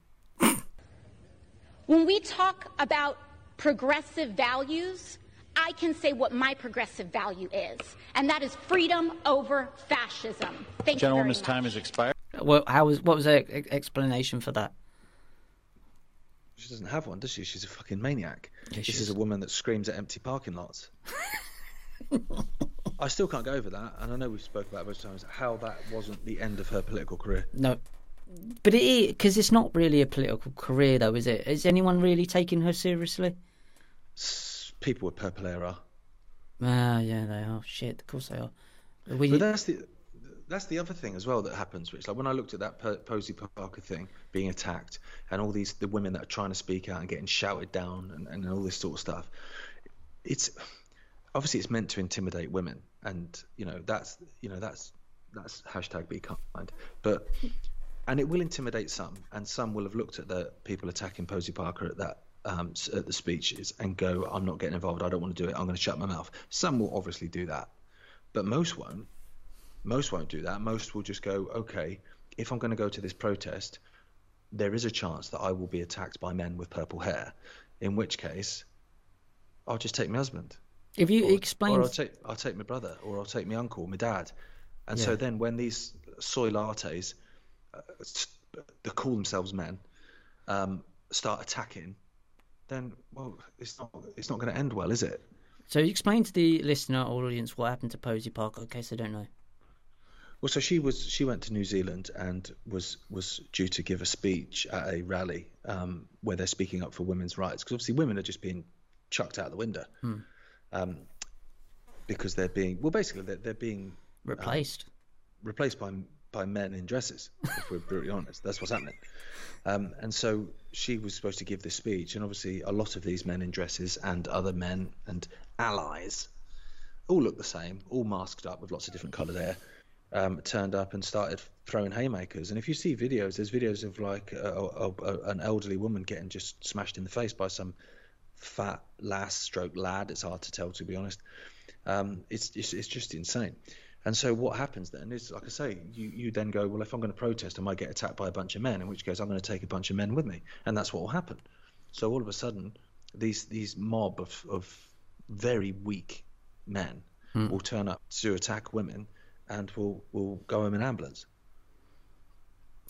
S5: When we talk about progressive values, I can say what my progressive value is, and that is freedom over fascism. Thank
S6: Gentlewoman's
S5: you very
S6: time has expired.
S2: Well, how was what was the e- explanation for that?
S1: She doesn't have one, does she? She's a fucking maniac.
S2: Yeah,
S1: this is
S2: is.
S1: a woman that screams at empty parking lots. I still can't go over that, and I know we've spoke about it most times how that wasn't the end of her political career.
S2: No, but it is because it's not really a political career, though, is it? Is anyone really taking her seriously?
S1: People with purple hair are.
S2: Ah, yeah, they are. Shit, of course they are. We,
S1: But that's the that's the other thing as well that happens, Rich. Like when I looked at that Po- Posie Parker thing being attacked, and all these the women that are trying to speak out and getting shouted down, and, and all this sort of stuff. It's obviously it's meant to intimidate women, and you know that's you know that's that's hashtag be kind. But and it will intimidate some, and some will have looked at the people attacking Posie Parker at that um, at the speeches and go, "I'm not getting involved. I don't want to do it. I'm going to shut my mouth." Some will obviously do that, but most won't. Most won't do that. Most will just go, "Okay, if I'm going to go to this protest, there is a chance that I will be attacked by men with purple hair. In which case, I'll just take my husband."
S2: if you
S1: or,
S2: explain,
S1: or I'll take I'll take my brother, or I'll take my uncle, my dad, and so then when these soy lattes, uh, that call themselves men, um, start attacking, then well, it's not it's not going to end well, is it?
S2: so you explain to the listener or audience what happened to Posie Parker in case they don't know.
S1: Well, so she was she went to New Zealand and was was due to give a speech at a rally um, where they're speaking up for women's rights because obviously women are just being chucked out the window um, because they're being well basically they're, they're being
S2: Replaced.
S1: replaced by by men in dresses. If we're brutally honest, that's what's happening. Um, and so she was supposed to give this speech, and obviously a lot of these men in dresses and other men and allies all look the same, all masked up with lots of different coloured hair. Um, turned up and started throwing haymakers. And if you see videos, there's videos of like a, a, a, an elderly woman getting just smashed in the face by some fat lass stroke lad. It's hard to tell, to be honest. Um, it's, it's it's just insane. And so what happens then is, like I say, you, you then go, well, if I'm going to protest, I might get attacked by a bunch of men, in which case I'm going to take a bunch of men with me, and that's what will happen. So all of a sudden, these these mob of, of very weak men will turn up to attack women, and will will go home in ambulance.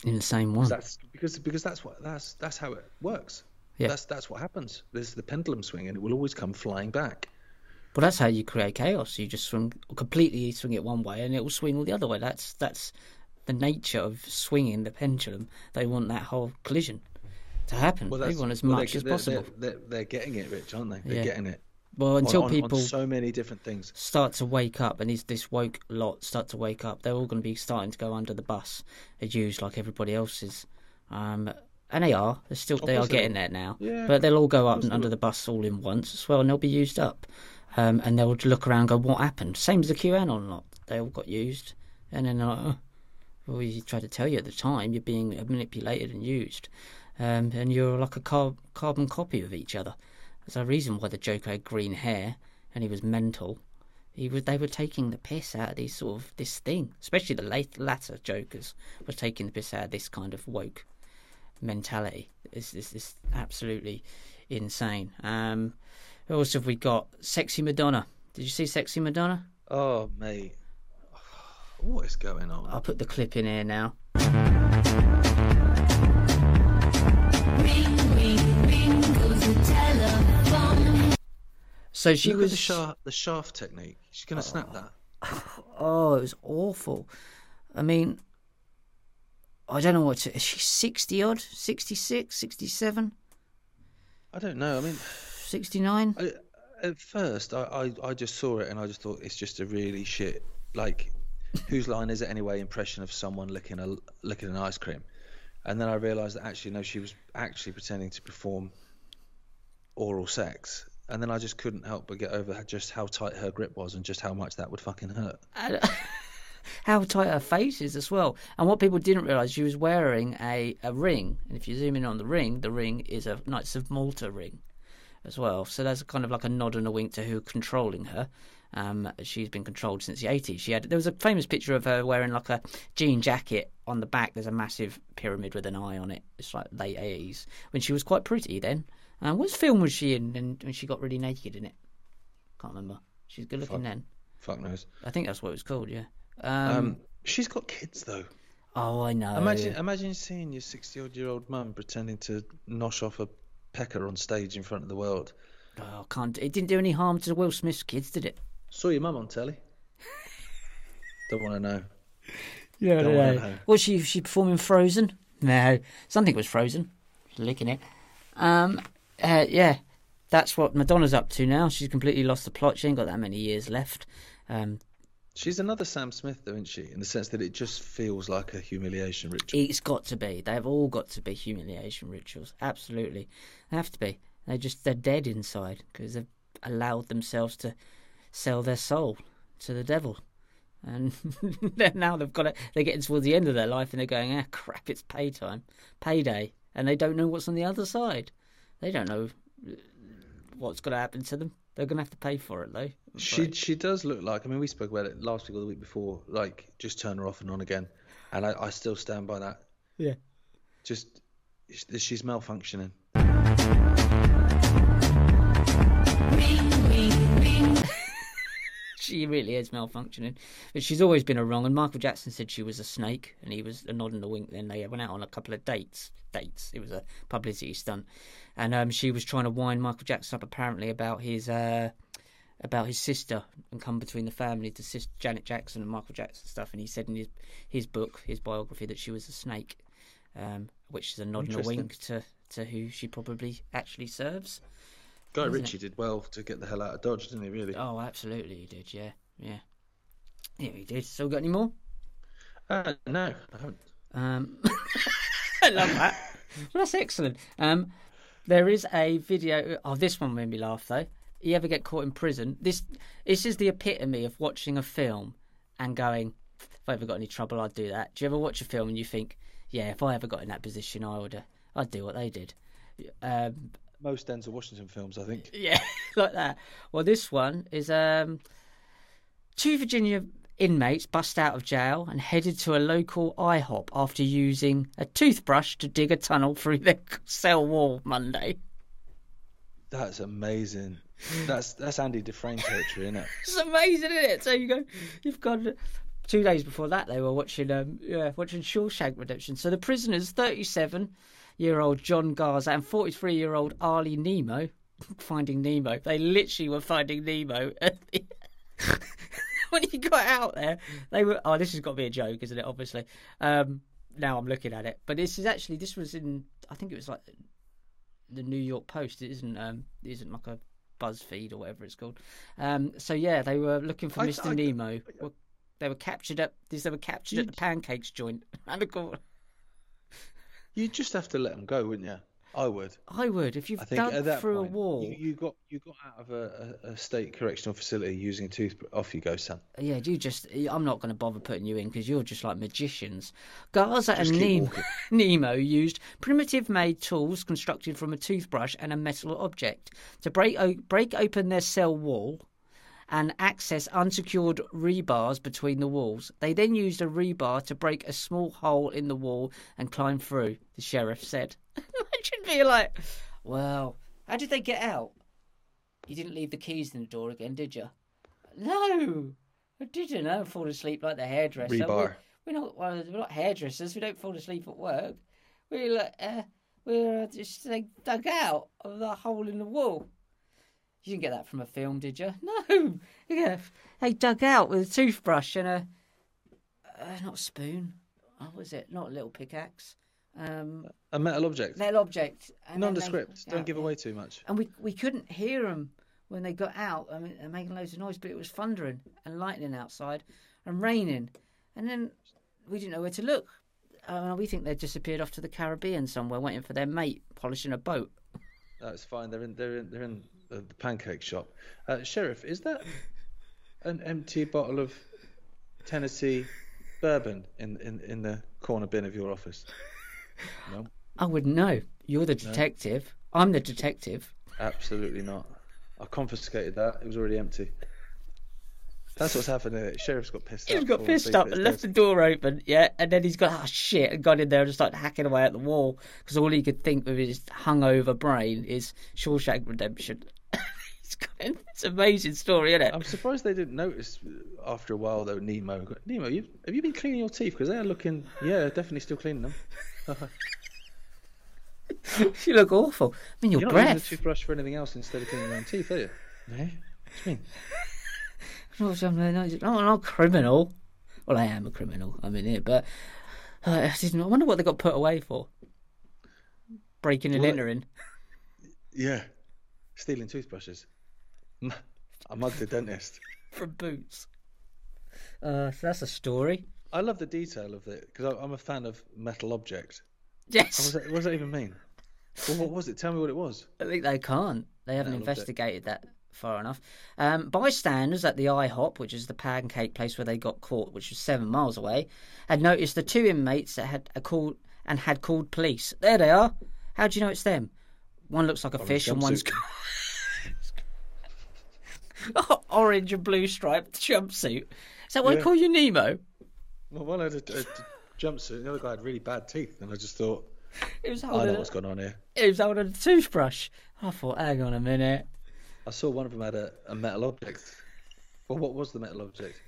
S2: in the same one.
S1: That's because because that's what that's that's how it works.
S2: Yeah.
S1: That's that's what happens. There's the pendulum swing, and it will always come flying back.
S2: But that's how you create chaos. You just swing completely swing it one way, and it will swing all the other way. That's that's the nature of swinging the pendulum. They want that whole collision to happen.
S1: Well,
S2: they want as
S1: well,
S2: much
S1: they're,
S2: as possible.
S1: They're, they're, they're getting it, Rich, aren't they? They're
S2: Yeah.
S1: getting it.
S2: Well, until
S1: on,
S2: people
S1: on so many different things.
S2: start to wake up, and these this woke lot start to wake up, they're all going to be starting to go under the bus. They're used like everybody else is. Um, and they are. They're still. They are getting there now.
S1: Yeah,
S2: But they'll all go up and under the bus all in once as well, and they'll be used up. Um, and they'll look around, and go, "What happened?" Same as the QAnon lot. They all got used, and then they're like, oh, well, we tried to tell you at the time you're being manipulated and used, um, and you're like a car- carbon copy of each other. There's a reason why the Joker had green hair and he was mental. He was, they were taking the piss out of these sort of this thing, especially the late, latter Jokers were taking the piss out of this kind of woke mentality. It's, it's, it's absolutely insane. Um, who else have we got? Sexy Madonna. Did you see Sexy Madonna?
S1: Oh, mate. What is going on?
S2: I'll put the clip in here now. So she
S1: Look
S2: was.
S1: the shaft, the shaft technique. She's going to snap that.
S2: Oh, it was awful. I mean, I don't know what to. Is she 60 odd? 66, 67,
S1: I don't know. I mean,
S2: 69?
S1: At first, I, I, I just saw it and I just thought it's just a really shit, like, whose line is it anyway? Impression of someone licking a licking an ice cream, and then I realised that actually no, she was actually pretending to perform oral sex, and then I just couldn't help but get over just how tight her grip was and just how much that would fucking hurt.
S2: How tight her face is as well. And what people didn't realise, she was wearing a, a ring. And if you zoom in on the ring, the ring is a Knights of Malta ring as well. So that's kind of like a nod and a wink to who controlling her. Um, she's been controlled since the 80s. She had there was a famous picture of her wearing like a jean jacket on the back. There's a massive pyramid with an eye on it. It's like late 80s when she was quite pretty then. Um, what film was she in? And when she got really naked in it, can't remember. She's good looking then.
S1: Fuck knows.
S2: I think that's what it was called. Yeah. Um,
S1: Um, she's got kids though.
S2: oh, I know.
S1: Imagine, imagine seeing your sixty-odd-year-old mum pretending to nosh off a pecker on stage in front of the world.
S2: Oh, can't. It didn't do any harm to the Will Smith's kids, did it?
S1: Saw your mum on telly. Don't want to know.
S2: Yeah,
S1: Don't wanna know.
S2: Was she she performing Frozen? No, something was Frozen. Licking it. Um, uh, yeah, that's what Madonna's up to now. She's completely lost the plot. She ain't got that many years left. Um,
S1: She's another Sam Smith, though, isn't she? In the sense that it just feels like a humiliation ritual.
S2: It's got to be. They've all got to be humiliation rituals. Absolutely, they have to be. They just they're dead inside because they've allowed themselves to sell their soul to the devil, and now they've got it. They're getting towards the end of their life, and they're going, "Ah, crap! It's pay time, payday," and they don't know what's on the other side. They don't know what's going to happen to them. They're going to have to pay for it, though.
S1: She
S2: afraid.
S1: she does look like. I mean, we spoke about it last week or the week before. Like, just turn her off and on again, and I, I still stand by that.
S2: yeah.
S1: Just she's malfunctioning.
S2: She really is malfunctioning. But she's always been a wrong. And Michael Jackson said she was a snake, and he was a nod and a wink. Then they went out on a couple of dates. It was a publicity stunt, and um, she was trying to wind Michael Jackson up apparently about his uh, about his sister and come between the family to sis- Janet Jackson and Michael Jackson stuff. And he said in his his book, his biography, that she was a snake, um, which is a nod and a wink to to who she probably actually serves.
S1: Guy
S2: Isn't it?
S1: Ritchie did well to get the hell out of Dodge, didn't he? Really?
S2: Oh, absolutely, he did. Yeah, yeah, yeah, he did. Still got any more?
S1: Uh, no, I haven't.
S2: Um, I love that. Well, that's excellent. Um, there is a video. Oh, this one made me laugh though. You ever get caught in prison? This this is the epitome of watching a film and going, "If I ever got any trouble, I'd do that." Do you ever watch a film and you think, "Yeah, if I ever got in that position, I would. Uh, I'd do what they did." Um,
S1: Most Denzel Washington films, I think.
S2: yeah, like that. Well, this one is um, two Virginia inmates bust out of jail and headed to a local IHOP after using a toothbrush to dig a tunnel through their cell wall Monday.
S1: That's amazing. That's that's Andy Dufresne territory, isn't it?
S2: It's amazing, isn't it? So you go, you've got two days before that they were watching um yeah watching Shawshank Redemption. So the prisoners, thirty-seven year old John Garza and forty-three year old Arlie Nemo, finding Nemo. They literally were finding Nemo. when he got out there, they were. Oh, this has got to be a joke, isn't it? Obviously. Um, now I'm looking at it, but this is actually this was in. I think it was like the New York Post. It isn't. Um, it isn't like a BuzzFeed or whatever it's called. Um, so yeah, they were looking for
S1: I-
S2: Mr.
S1: I-
S2: Nemo. Well, they were captured at. They were captured at the pancakes joint. And of course,
S1: you'd just have to let them go, wouldn't you? I would.
S2: I would if you've
S1: I
S2: dug through
S1: point,
S2: a wall.
S1: You, you got you got out of a, a, a state correctional facility using a toothbrush. Off you go, son.
S2: Yeah, you just. I'm not going to bother putting you in because you're just like magicians. Garza
S1: Just
S2: and Nemo. Nemo used primitive made tools constructed from a toothbrush and a metal object to break o- break open their cell wall and access unsecured rebars between the walls. They then used a rebar to break a small hole in the wall and climb through. The sheriff said. Imagine being like, "Well, how did they get out? You didn't leave the keys in the door again, did you?" No, I didn't. I don't fall asleep like the hairdresser.
S1: Rebar.
S2: We're, we're not. well, We're not hairdressers. We don't fall asleep at work. We're like, uh, we're uh, just like dug out of the hole in the wall. You didn't get that from a film, did you? No. Yeah, they dug out with a toothbrush and a uh, not a spoon. Oh, was it? Not a little pickaxe. Um,
S1: A metal object.
S2: metal object. then they-
S1: Nondescript. Don't
S2: yeah,
S1: give
S2: yeah
S1: away too much.
S2: and we we couldn't hear them when they got out. I mean, they're making loads of noise, but it was thundering and lightning outside and raining, and then we didn't know where to look. Uh, we think they disappeared off to the Caribbean somewhere, waiting for their mate polishing a boat.
S1: That's fine. They're in. They're in. They're in the, the pancake shop. Uh, Sheriff, is that an empty bottle of Tennessee bourbon in in in the corner bin of your office? No,
S2: I wouldn't know. You're the detective. I'm the detective.
S1: absolutely not. I confiscated that. It was already empty. That's what's happened here. Sheriff's got pissed
S2: He's
S1: up.
S2: He's
S1: got
S2: pissed up and left the door open, yeah, and then he's got, oh shit, and gone in there and just started hacking away at the wall because all he could think with his hungover brain is Shawshank Redemption. It's an amazing story, isn't it?
S1: I'm surprised they didn't notice after a while though. Nemo, Nemo, you, have you been cleaning your teeth? Because they are looking, yeah, definitely still cleaning them.
S2: you look awful. I mean, your
S1: You're not using a toothbrush for anything else instead of cleaning your own teeth, are you? No. What do you mean?
S2: I'm not, I'm not a criminal. Well, I am a criminal. I'm in it, but uh, I didn't- I wonder what they got put away for. Breaking and
S1: Well,
S2: entering.
S1: Yeah, stealing toothbrushes. I mugged a dentist.
S2: from Boots. Uh, so that's a story.
S1: I love the detail of it because I'm a fan of metal object. What,
S2: Yes.
S1: that, what does that even mean? Well, what was it? Tell me what it was.
S2: I think they can't. They haven't
S1: Metal object.
S2: investigated that far enough. Um, bystanders at the IHOP, which is the pancake place where they got caught, which was seven miles away, had noticed the two inmates that had a called and had called police. There they are. How do you know it's them? One looks like a fish, and one's orange and blue striped jumpsuit. Is that why I call you Nemo?
S1: Well, one had a, a jumpsuit, the other guy had really bad teeth, and I just thought,
S2: It was
S1: I
S2: holding.
S1: know what's going on here.
S2: It was holding a toothbrush. I thought, hang on a minute.
S1: I saw one of them had a, a metal object. Well, what was the metal object?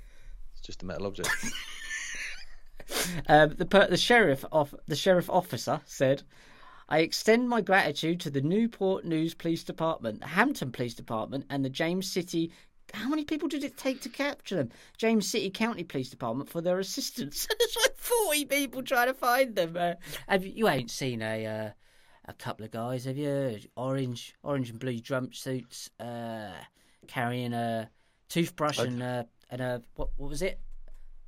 S1: It's just a metal object.
S2: Um, the per- the sheriff of the sheriff officer said, "I extend my gratitude to the Newport News Police Department, the Hampton Police Department, and the James City." How many people did it take to capture them? James City County Police Department for their assistance. There's like forty people trying to find them. Uh, have you, you ain't seen a uh, a couple of guys, have you? Orange, orange and blue jumpsuits, uh, carrying a toothbrush and uh, and a what? What was it?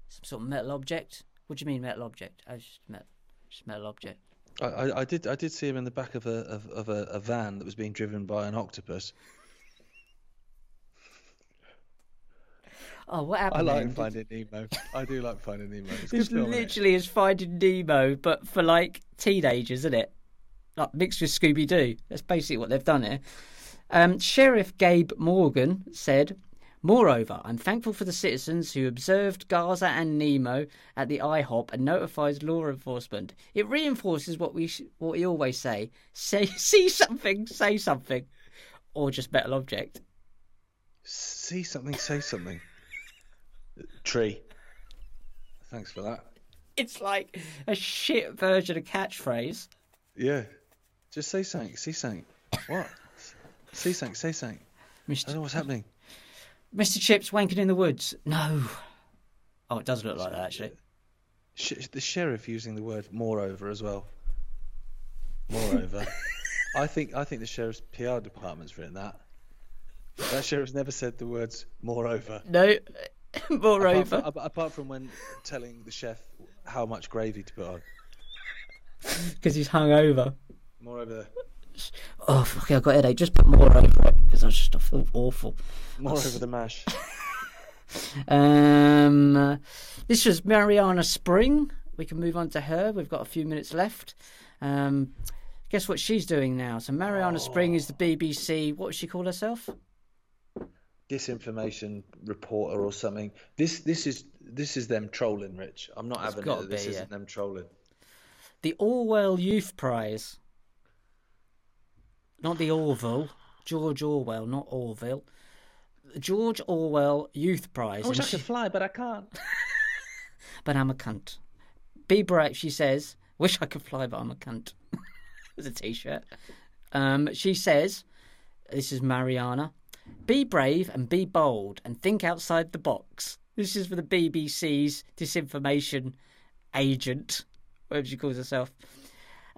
S2: Some sort of metal object. What do you mean metal object? I just metal, just metal object.
S1: I, I, I did I did see him in the back of a of, of a, a van that was being driven by an octopus.
S2: Oh, what happened?
S1: I like
S2: then?
S1: Finding Nemo. I do like Finding Nemo. It's a
S2: This
S1: good film,
S2: literally is Finding Nemo, but for like teenagers, isn't it? Like mixed with Scooby Doo. That's basically what they've done here. Um, Sheriff Gabe Morgan said, Moreover, I'm thankful for the citizens who observed Garza and Nemo at the IHOP and notifies law enforcement. It reinforces what we sh- what we always say: say see something, say something, or just metal object.
S1: See something, say something. Tree. Thanks for that.
S2: It's like a shit version of catchphrase.
S1: Yeah. Just say something. See something. What? See something. Say something. I don't know
S2: Mr.
S1: what's happening.
S2: Mr. Chips wanking in the woods. No. Oh, it does look like that actually.
S1: Sh- the sheriff using the word moreover as well. Moreover. I think I think the sheriff's PR department's written that. That sheriff's never said the words moreover.
S2: No.
S1: Apart
S2: Moreover,
S1: from, apart from when telling the chef how much gravy to put on.
S2: because he's hungover.
S1: Moreover,
S2: Oh, fuck, I got a headache. Just put more over it because I just I feel awful.
S1: moreover the mash.
S2: Um, this was Marianna Spring. We can move on to her. We've got a few minutes left. Um, guess what she's doing now? So Marianna Spring is the BBC. What does she call herself?
S1: Disinformation reporter or something. This this is this is them trolling, Rich. I'm not having it. This
S2: be,
S1: isn't
S2: yeah.
S1: them trolling.
S2: The Orwell Youth Prize. Not the Orville. George Orwell, not Orville. George Orwell Youth Prize. and she-
S1: fly, but I can't.
S2: but I'm a cunt. Be brave, she says. Wish I could fly, but I'm a cunt. There's a t-shirt. Um, she says, this is Marianna, be brave and be bold and think outside the box. This is for the BBC's disinformation agent, whatever she calls herself.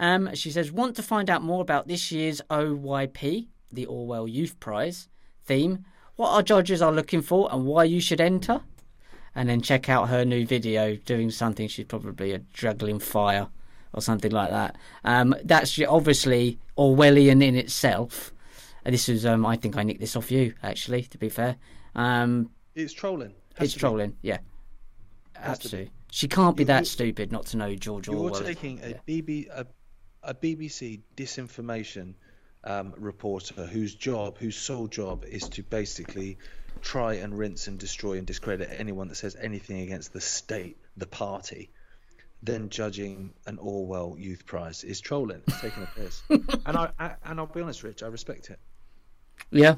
S2: Um, she says, want to find out more about this year's OYP, the Orwell Youth Prize theme, what our judges are looking for and why you should enter? and then check out her new video doing something. She's probably a juggling fire or something like that. Um, that's obviously Orwellian in itself. And this is, um, I think I nicked this off you, actually. To be fair, um,
S1: It's trolling. Has
S2: it's
S1: to be.
S2: trolling. Yeah, absolutely. She can't be that stupid not to know George Orwell.
S1: You're taking a BB a, a BBC disinformation um, reporter whose job, whose sole job, is to basically try and rinse and destroy and discredit anyone that says anything against the state, the party. Then judging an Orwell Youth Prize is trolling, it's taking a piss. and I, I and I'll be honest, Rich, I respect it.
S2: Yeah.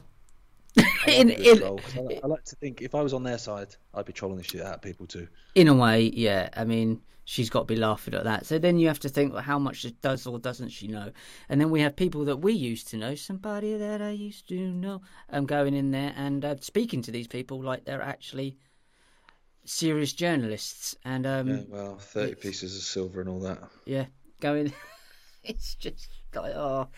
S1: I like
S2: in, in,
S1: troll, 'cause I, like- I like to think if I was on their side, I'd be trolling the shit out of people too.
S2: in a way, yeah. I mean, she's got to be laughing at that. So then you have to think, well, how much does or doesn't she know? And then we have people that we used to know, somebody that I used to know, um, going in there and uh, speaking to these people like they're actually serious journalists. And um,
S1: Yeah, well, thirty pieces of silver and all that.
S2: yeah, going. it's just like oh,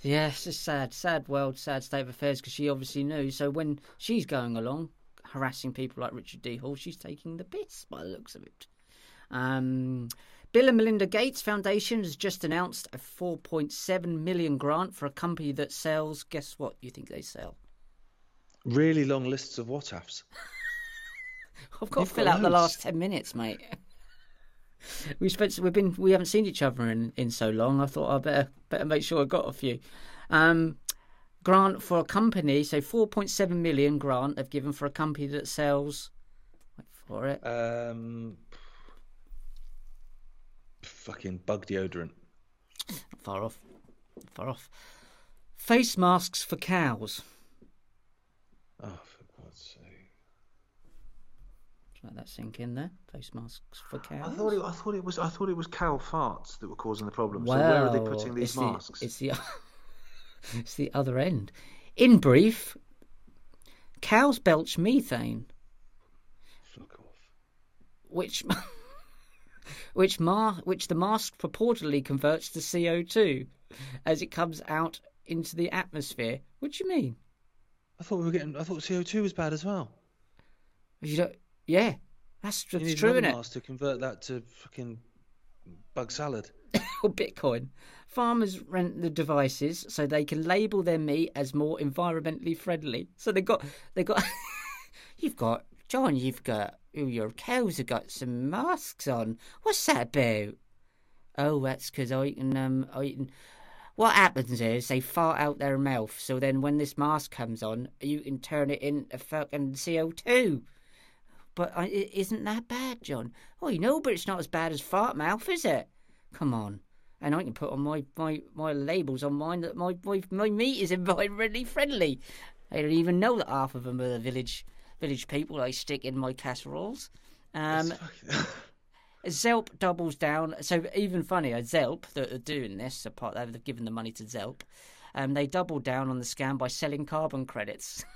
S2: yeah, it's just sad, sad world, sad state of affairs because she obviously knew. So when she's going along, harassing people like Richard D. Hall. She's taking the piss by the looks of it. Um, Bill and Melinda Gates Foundation has just announced a 4.7 million grant for a company that sells. Guess what? You think they sell?
S1: Really long lists of what ifs.
S2: I've got
S1: You've
S2: to fill
S1: got
S2: out the last ten minutes, mate. we spent we've been we haven't seen each other in, in so long. I thought I better better make sure I got a few. Um, grant for a company, so four point seven million grant they've given for a company that sells. Wait for it.
S1: Um, fucking bug deodorant.
S2: Not far off. Not far off. Face masks for cows.
S1: Oh, for God's sake!
S2: Let that sink in there. Face masks for cows.
S1: I thought it. I thought it was. I thought it was cow farts that were causing the problem. so where are they putting these
S2: it's
S1: masks?
S2: The, it's the it's the other end. In brief, cows belch methane,
S1: Fuck off.
S2: which which mar which the mask purportedly converts to CO two as it comes out into the atmosphere. What do you mean?
S1: I thought we were getting. I thought CO two was bad as well.
S2: You don't, yeah, that's,
S1: You
S2: that's
S1: need
S2: true, isn't it?
S1: mask to convert that to fucking bug salad.
S2: or Bitcoin. Farmers rent the devices so they can label their meat as more environmentally friendly. So they got they got you've got John, you've got oh, your cows have got some masks on. What's that about? Oh, that's because I can um I can. What happens is they fart out their mouth, so then when this mask comes on, you can turn it into fucking CO two. But I, i- isn't that bad, John? Oh, you know, but it's not as bad as fart mouth, is it? Come on. And I can put on my, my, my labels on mine that my, my, my meat is environmentally friendly. I don't even know that half of them are the village village people I stick in my casseroles. Um, Zelp doubles down. So even funnier, Zelp that are doing this, apart they've given the money to Zelp. Um, they double down on the scam by selling carbon credits.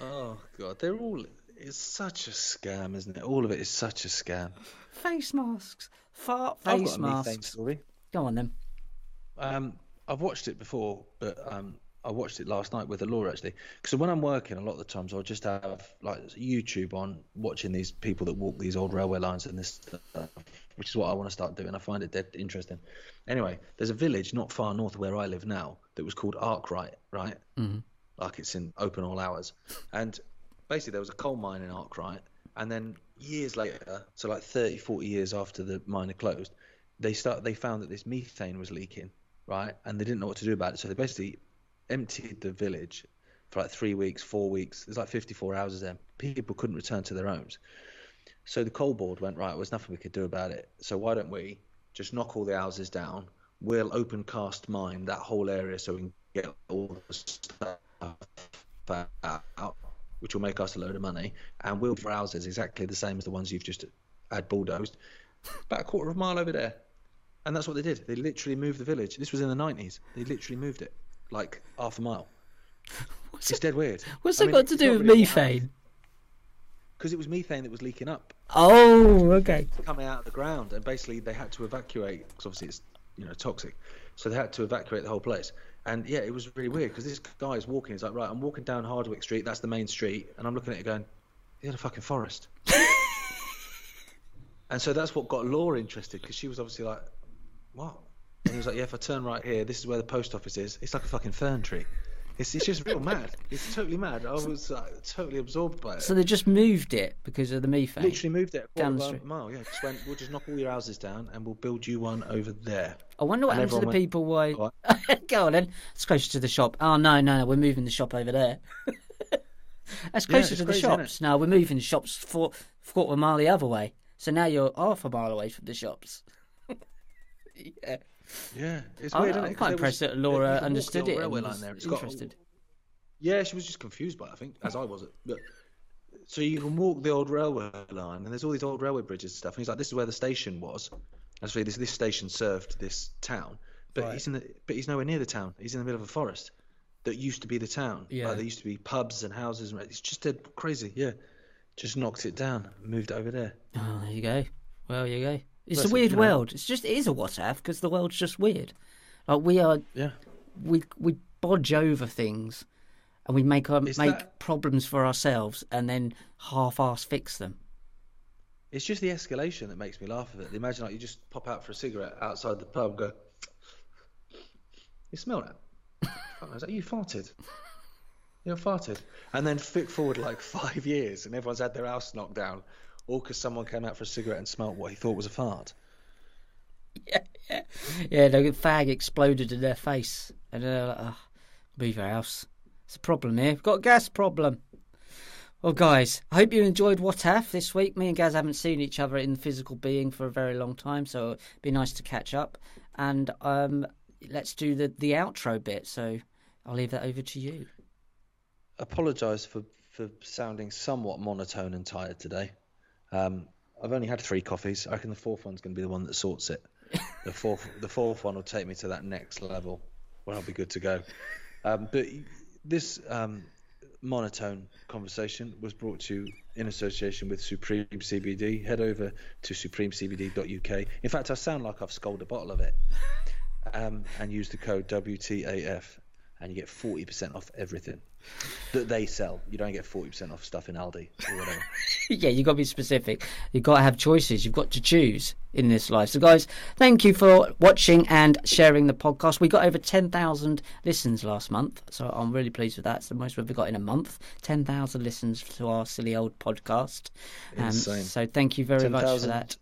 S1: Oh god, they're all. It's such a scam, isn't it? All of it is such a scam.
S2: face masks, fart
S1: I've
S2: face
S1: got a
S2: masks.
S1: story.
S2: Go on then.
S1: Um, I've watched it before, but um, I watched it last night with the law actually. Because when I'm working, a lot of the times I'll just have like YouTube on, watching these people that walk these old railway lines and this stuff, which is what I want to start doing. I find it dead interesting. Anyway, there's a village not far north of where I live now that was called Arkwright, right? Mm-hmm. Like it's in open all hours, and basically there was a coal mine in Arkwright, and then years later, so like 30, 40 years after the mine had closed, they start they found that this methane was leaking, right? And they didn't know what to do about it, so they basically emptied the village for like three weeks, four weeks. There's like 54 houses there. People couldn't return to their homes. So the coal board went right. There's nothing we could do about it. So why don't we just knock all the houses down? We'll open cast mine that whole area so we can get all the stuff out, which will make us a load of money. And we'll for houses exactly the same as the ones you've just had bulldozed, about a quarter of a mile over there. And that's what they did. They literally moved the village. This was in the 90s. They literally moved it like half a mile. it's dead weird.
S2: What's
S1: I
S2: that
S1: mean,
S2: got to do with
S1: really
S2: methane?
S1: Because it was methane that was leaking up,
S2: Oh, okay.
S1: coming out of the ground, and basically they had to evacuate because obviously it's you know toxic, so they had to evacuate the whole place. And yeah, it was really weird because this guy is walking. He's like, right, I'm walking down Hardwick Street. That's the main street, and I'm looking at it going, you're in a fucking forest. and so that's what got Laura interested because she was obviously like, what? And he was like, yeah, if I turn right here, this is where the post office is. It's like a fucking fern tree. It's, it's just real mad. It's totally mad. I was uh, totally absorbed by it.
S2: So they just moved it because of the methane.
S1: Literally moved it
S2: Down the street.
S1: mile. Yeah, just went. We'll just knock all your houses down, and we'll build you one over there.
S2: I wonder what
S1: And
S2: happens to the
S1: went,
S2: people why.
S1: "All
S2: Go on then. It's closer to the shop. Oh no, no, no, we're moving the shop over there. That's closer
S1: it's
S2: to the
S1: crazy,
S2: shops. Now we're moving the shops four quarter mile the other way. So now you're half a mile away from the shops. yeah.
S1: Yeah, it's
S2: I-
S1: weird.
S2: I'm quite impressed
S1: was-
S2: that Laura understood it and was
S1: there. It's got-
S2: interested.
S1: Yeah, she was just confused by it, I think, as I was. But so you can walk the old railway line, and there's all these old railway bridges and stuff. And he's like, "This is where the station was." Actually, this this station served this town, but
S2: Right.
S1: he's in the but he's nowhere near the town. He's in the middle of a forest that used to be the town.
S2: Yeah.
S1: like, there used to be pubs and houses. And it's just dead crazy. Yeah, just knocked it down, moved it over there.
S2: Oh, there you go. Well, there you go. It's
S1: Listen,
S2: a weird
S1: you know-
S2: world. It's just it is a what if because the world's just weird. Like we are
S1: Yeah,
S2: we we bodge over things and we make um, make
S1: that-
S2: problems for ourselves and then half-ass fix them.
S1: It's just the escalation that makes me laugh at it. Imagine like you just pop out for a cigarette outside the pub and go, "You smell that? Is that you farted? You farted?" And then flick forward like five years, and everyone's had their house knocked down, all because someone came out for a cigarette and smelt what he thought was a fart.
S2: Yeah, yeah, yeah. the fag exploded in their face, and they're like, oh, "Move our house. It's a problem here. We've got a gas problem." Well, guys, I hope you enjoyed What If this week. Me and Gaz haven't seen each other in physical being for a very long time, so it'd be nice to catch up. And um, let's do the the outro bit. So I'll leave that over to you.
S1: Apologise for for sounding somewhat monotone and tired today. Um, I've only had three coffees. I reckon the fourth one's going to be the one that sorts it. The fourth, the fourth one will take me to that next level where I'll be good to go. Um, but this um, monotone conversation was brought to you in association with Supreme CBD. Head over to supremecbd.uk. In fact, I sound like I've scolded a bottle of it. Um, and use the code WTAF, and you get 40% off everything that they sell. You don't get 40% off stuff in Aldi or whatever.
S2: yeah, you've got to be specific. You've got to have choices. You've got to choose in this life. So, guys, thank you for watching and sharing the podcast. We got over 10,000 listens last month, so I'm really pleased with that. It's the most we've got in a month. 10,000 listens to our silly old podcast. Um,
S1: Insane.
S2: so, thank you very much for that.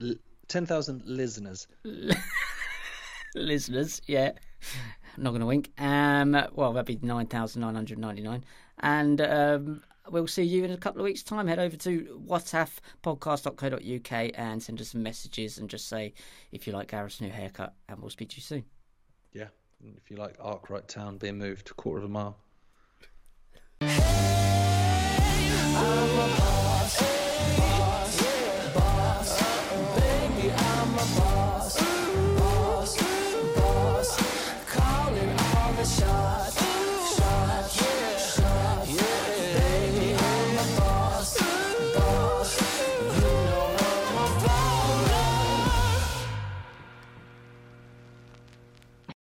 S1: L- 10,000 listeners.
S2: listeners. Yeah, not going to wink. Um, well, that'd be nine thousand nine hundred ninety-nine, and um, we'll see you in a couple of weeks' time. Head over to whatafpodcast.co.uk and send us some messages and just say if you like Gareth's new haircut, and we'll speak to you soon.
S1: Yeah. And If you like Arkwright Town being moved a quarter of a mile.
S6: Calling